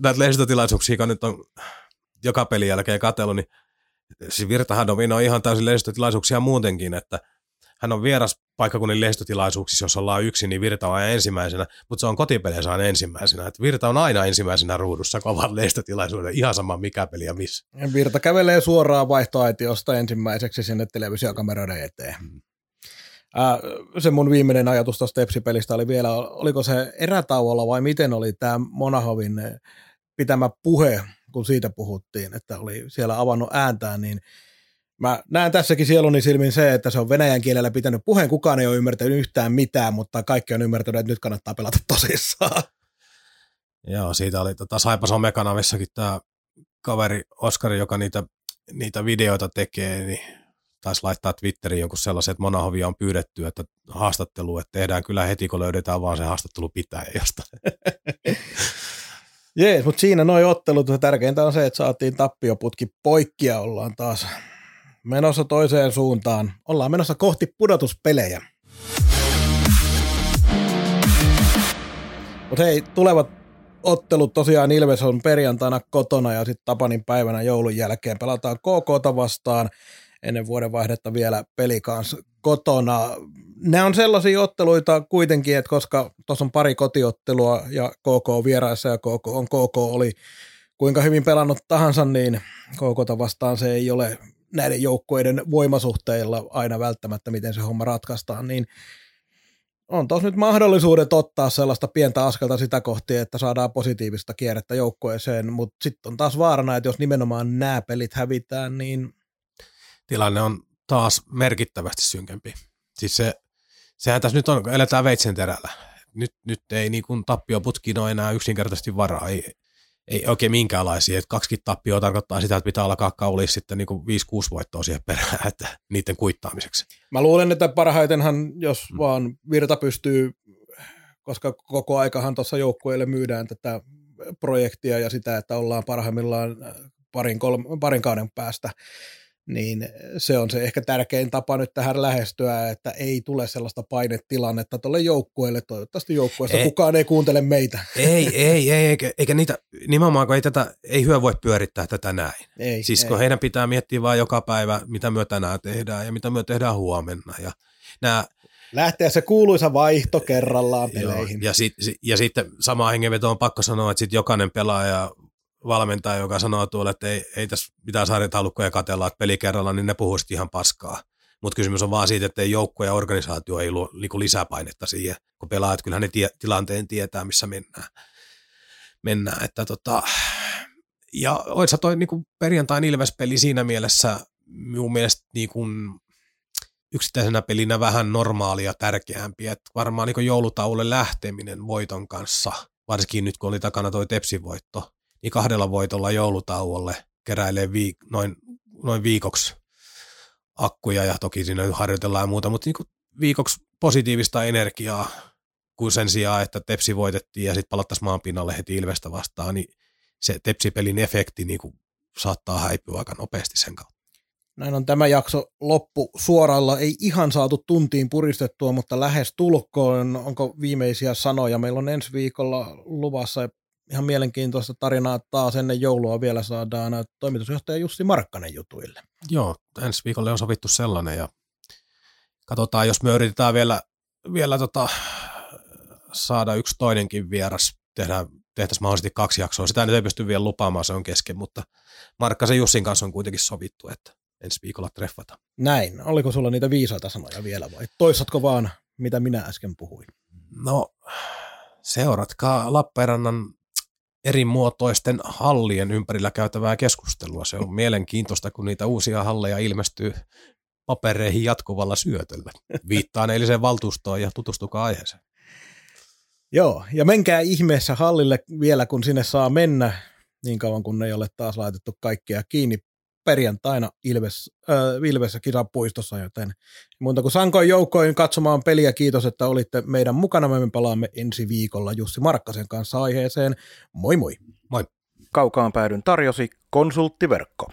näitä lehdistötilaisuuksia, kun nyt on joka pelin jälkeen katsellut, niin siis Virtahan dominoi ihan täysin lehdistötilaisuuksia muutenkin, että hän on vieras paikkakunnin lehdistötilaisuuksissa, jos ollaan yksin, niin Virta on aina ensimmäisenä, mutta se on kotipeleissä aina ensimmäisenä. Että Virta on aina ensimmäisenä ruudussa kovan lehdistötilaisuuden, ihan sama mikä peli ja missä. Virta kävelee suoraan vaihtoaitiosta ensimmäiseksi sinne televisiokameroiden eteen. Hmm. Äh, se mun viimeinen ajatus tuosta Tepsi-pelistä oli vielä, oliko se erätauolla vai miten oli tämä Monahovin pitämä puhe, kun siitä puhuttiin, että oli siellä avannut ääntään, niin Mä näen tässäkin sieluni silmin se, että se on venäjän kielellä pitänyt puheen. Kukaan ei ole ymmärtänyt yhtään mitään, mutta kaikki on ymmärtänyt, että nyt kannattaa pelata tosissaan. Joo, siitä oli tota, Saipa Some-kanavissakin tämä kaveri Oskari, joka niitä, niitä videoita tekee, niin taisi laittaa Twitteriin joku sellaisen, että Monahovia on pyydetty, että haastattelu, että tehdään kyllä heti, kun löydetään vaan se haastattelu pitää jostain. Jees, mutta siinä noin ottelut, tärkeintä on se, että saatiin tappioputki poikki ja ollaan taas menossa toiseen suuntaan. Ollaan menossa kohti pudotuspelejä. Mutta hei, tulevat ottelut tosiaan Ilves on perjantaina kotona ja sitten Tapanin päivänä joulun jälkeen pelataan KK vastaan ennen vuodenvaihdetta vielä peli kanssa kotona. Ne on sellaisia otteluita kuitenkin, että koska tuossa on pari kotiottelua ja KK vieraissa ja KK on KK oli kuinka hyvin pelannut tahansa, niin KK vastaan se ei ole näiden joukkoiden voimasuhteilla aina välttämättä, miten se homma ratkaistaan, niin on tuossa nyt mahdollisuudet ottaa sellaista pientä askelta sitä kohti, että saadaan positiivista kierrettä joukkueeseen, mutta sitten on taas vaarana, että jos nimenomaan nämä pelit hävitään, niin... Tilanne on taas merkittävästi synkempi. Siis se, sehän tässä nyt on, eletään veitsen terällä. Nyt, nyt ei niin kuin tappioputkiin ole enää yksinkertaisesti varaa. Ei, ei oikein minkäänlaisia. Että kaksi tappioa tarkoittaa sitä, että pitää alkaa kaulia sitten niin 5-6 voittoa siihen perään, että niiden kuittaamiseksi. Mä luulen, että parhaitenhan, jos hmm. vaan Virta pystyy, koska koko aikahan tuossa joukkueelle myydään tätä projektia ja sitä, että ollaan parhaimmillaan parin, kolme, parin kauden päästä, niin se on se ehkä tärkein tapa nyt tähän lähestyä, että ei tule sellaista painetilannetta tuolle joukkueelle. Toivottavasti joukkueesta ei, kukaan ei kuuntele meitä. Ei, ei, ei eikä, eikä niitä, nimenomaan kun ei tätä, ei hyö voi pyörittää tätä näin. Ei, siis ei. kun heidän pitää miettiä vain joka päivä, mitä me tänään tehdään ja mitä me tehdään huomenna. Ja nämä, Lähteä se kuuluisa vaihto kerrallaan peleihin. Joo, ja, sit, ja sitten sama hengenveto on pakko sanoa, että sit jokainen pelaaja valmentaja, joka sanoo tuolle, että ei, ei tässä mitään sarjataulukkoja katella, että peli kerralla, niin ne puhuu ihan paskaa. Mutta kysymys on vaan siitä, että joukko ja organisaatio ei luo niinku lisäpainetta siihen, kun pelaajat, kyllähän ne tie, tilanteen tietää, missä mennään. mennään että tota, ja oisa toi niinku perjantain Ilves-peli siinä mielessä minun mielestä niinku yksittäisenä pelinä vähän normaalia tärkeämpi, että varmaan niin joulutaulle lähteminen voiton kanssa, varsinkin nyt kun oli takana toi Tepsivoitto, niin kahdella voitolla joulutauolle keräilee viik- noin, noin viikoksi akkuja ja toki siinä harjoitellaan ja muuta, mutta niin viikoksi positiivista energiaa kuin sen sijaan, että Tepsi voitettiin ja sitten palattaisiin maan pinnalle heti Ilvestä vastaan, niin se Tepsi-pelin efekti niin kuin saattaa häipyä aika nopeasti sen kautta. Näin on tämä jakso loppu suoralla. Ei ihan saatu tuntiin puristettua, mutta lähes tulkoon. Onko viimeisiä sanoja? Meillä on ensi viikolla luvassa ihan mielenkiintoista tarinaa taas ennen joulua vielä saadaan toimitusjohtaja Jussi Markkanen jutuille. Joo, ensi viikolle on sovittu sellainen ja katsotaan, jos me yritetään vielä, vielä tota, saada yksi toinenkin vieras, tehdään, tehtäisiin mahdollisesti kaksi jaksoa. Sitä nyt ei pysty vielä lupaamaan, se on kesken, mutta Markkasen Jussin kanssa on kuitenkin sovittu, että ensi viikolla treffata. Näin. Oliko sulla niitä viisaita sanoja vielä vai toisatko vaan, mitä minä äsken puhuin? No, seuratkaa Lappeenrannan eri muotoisten hallien ympärillä käytävää keskustelua. Se on mielenkiintoista, kun niitä uusia halleja ilmestyy papereihin jatkuvalla syötöllä. Viittaan eiliseen valtuustoon ja tutustukaa aiheeseen. Joo, ja menkää ihmeessä hallille vielä, kun sinne saa mennä, niin kauan kun ei ole taas laitettu kaikkea kiinni perjantaina Ilves, äh, Ilvessä kisapuistossa, joten muuta kuin sankoin joukkoin katsomaan peliä. Kiitos, että olitte meidän mukana. Me palaamme ensi viikolla Jussi Markkasen kanssa aiheeseen. Moi moi! Moi! Kaukaan päädyn tarjosi konsulttiverkko.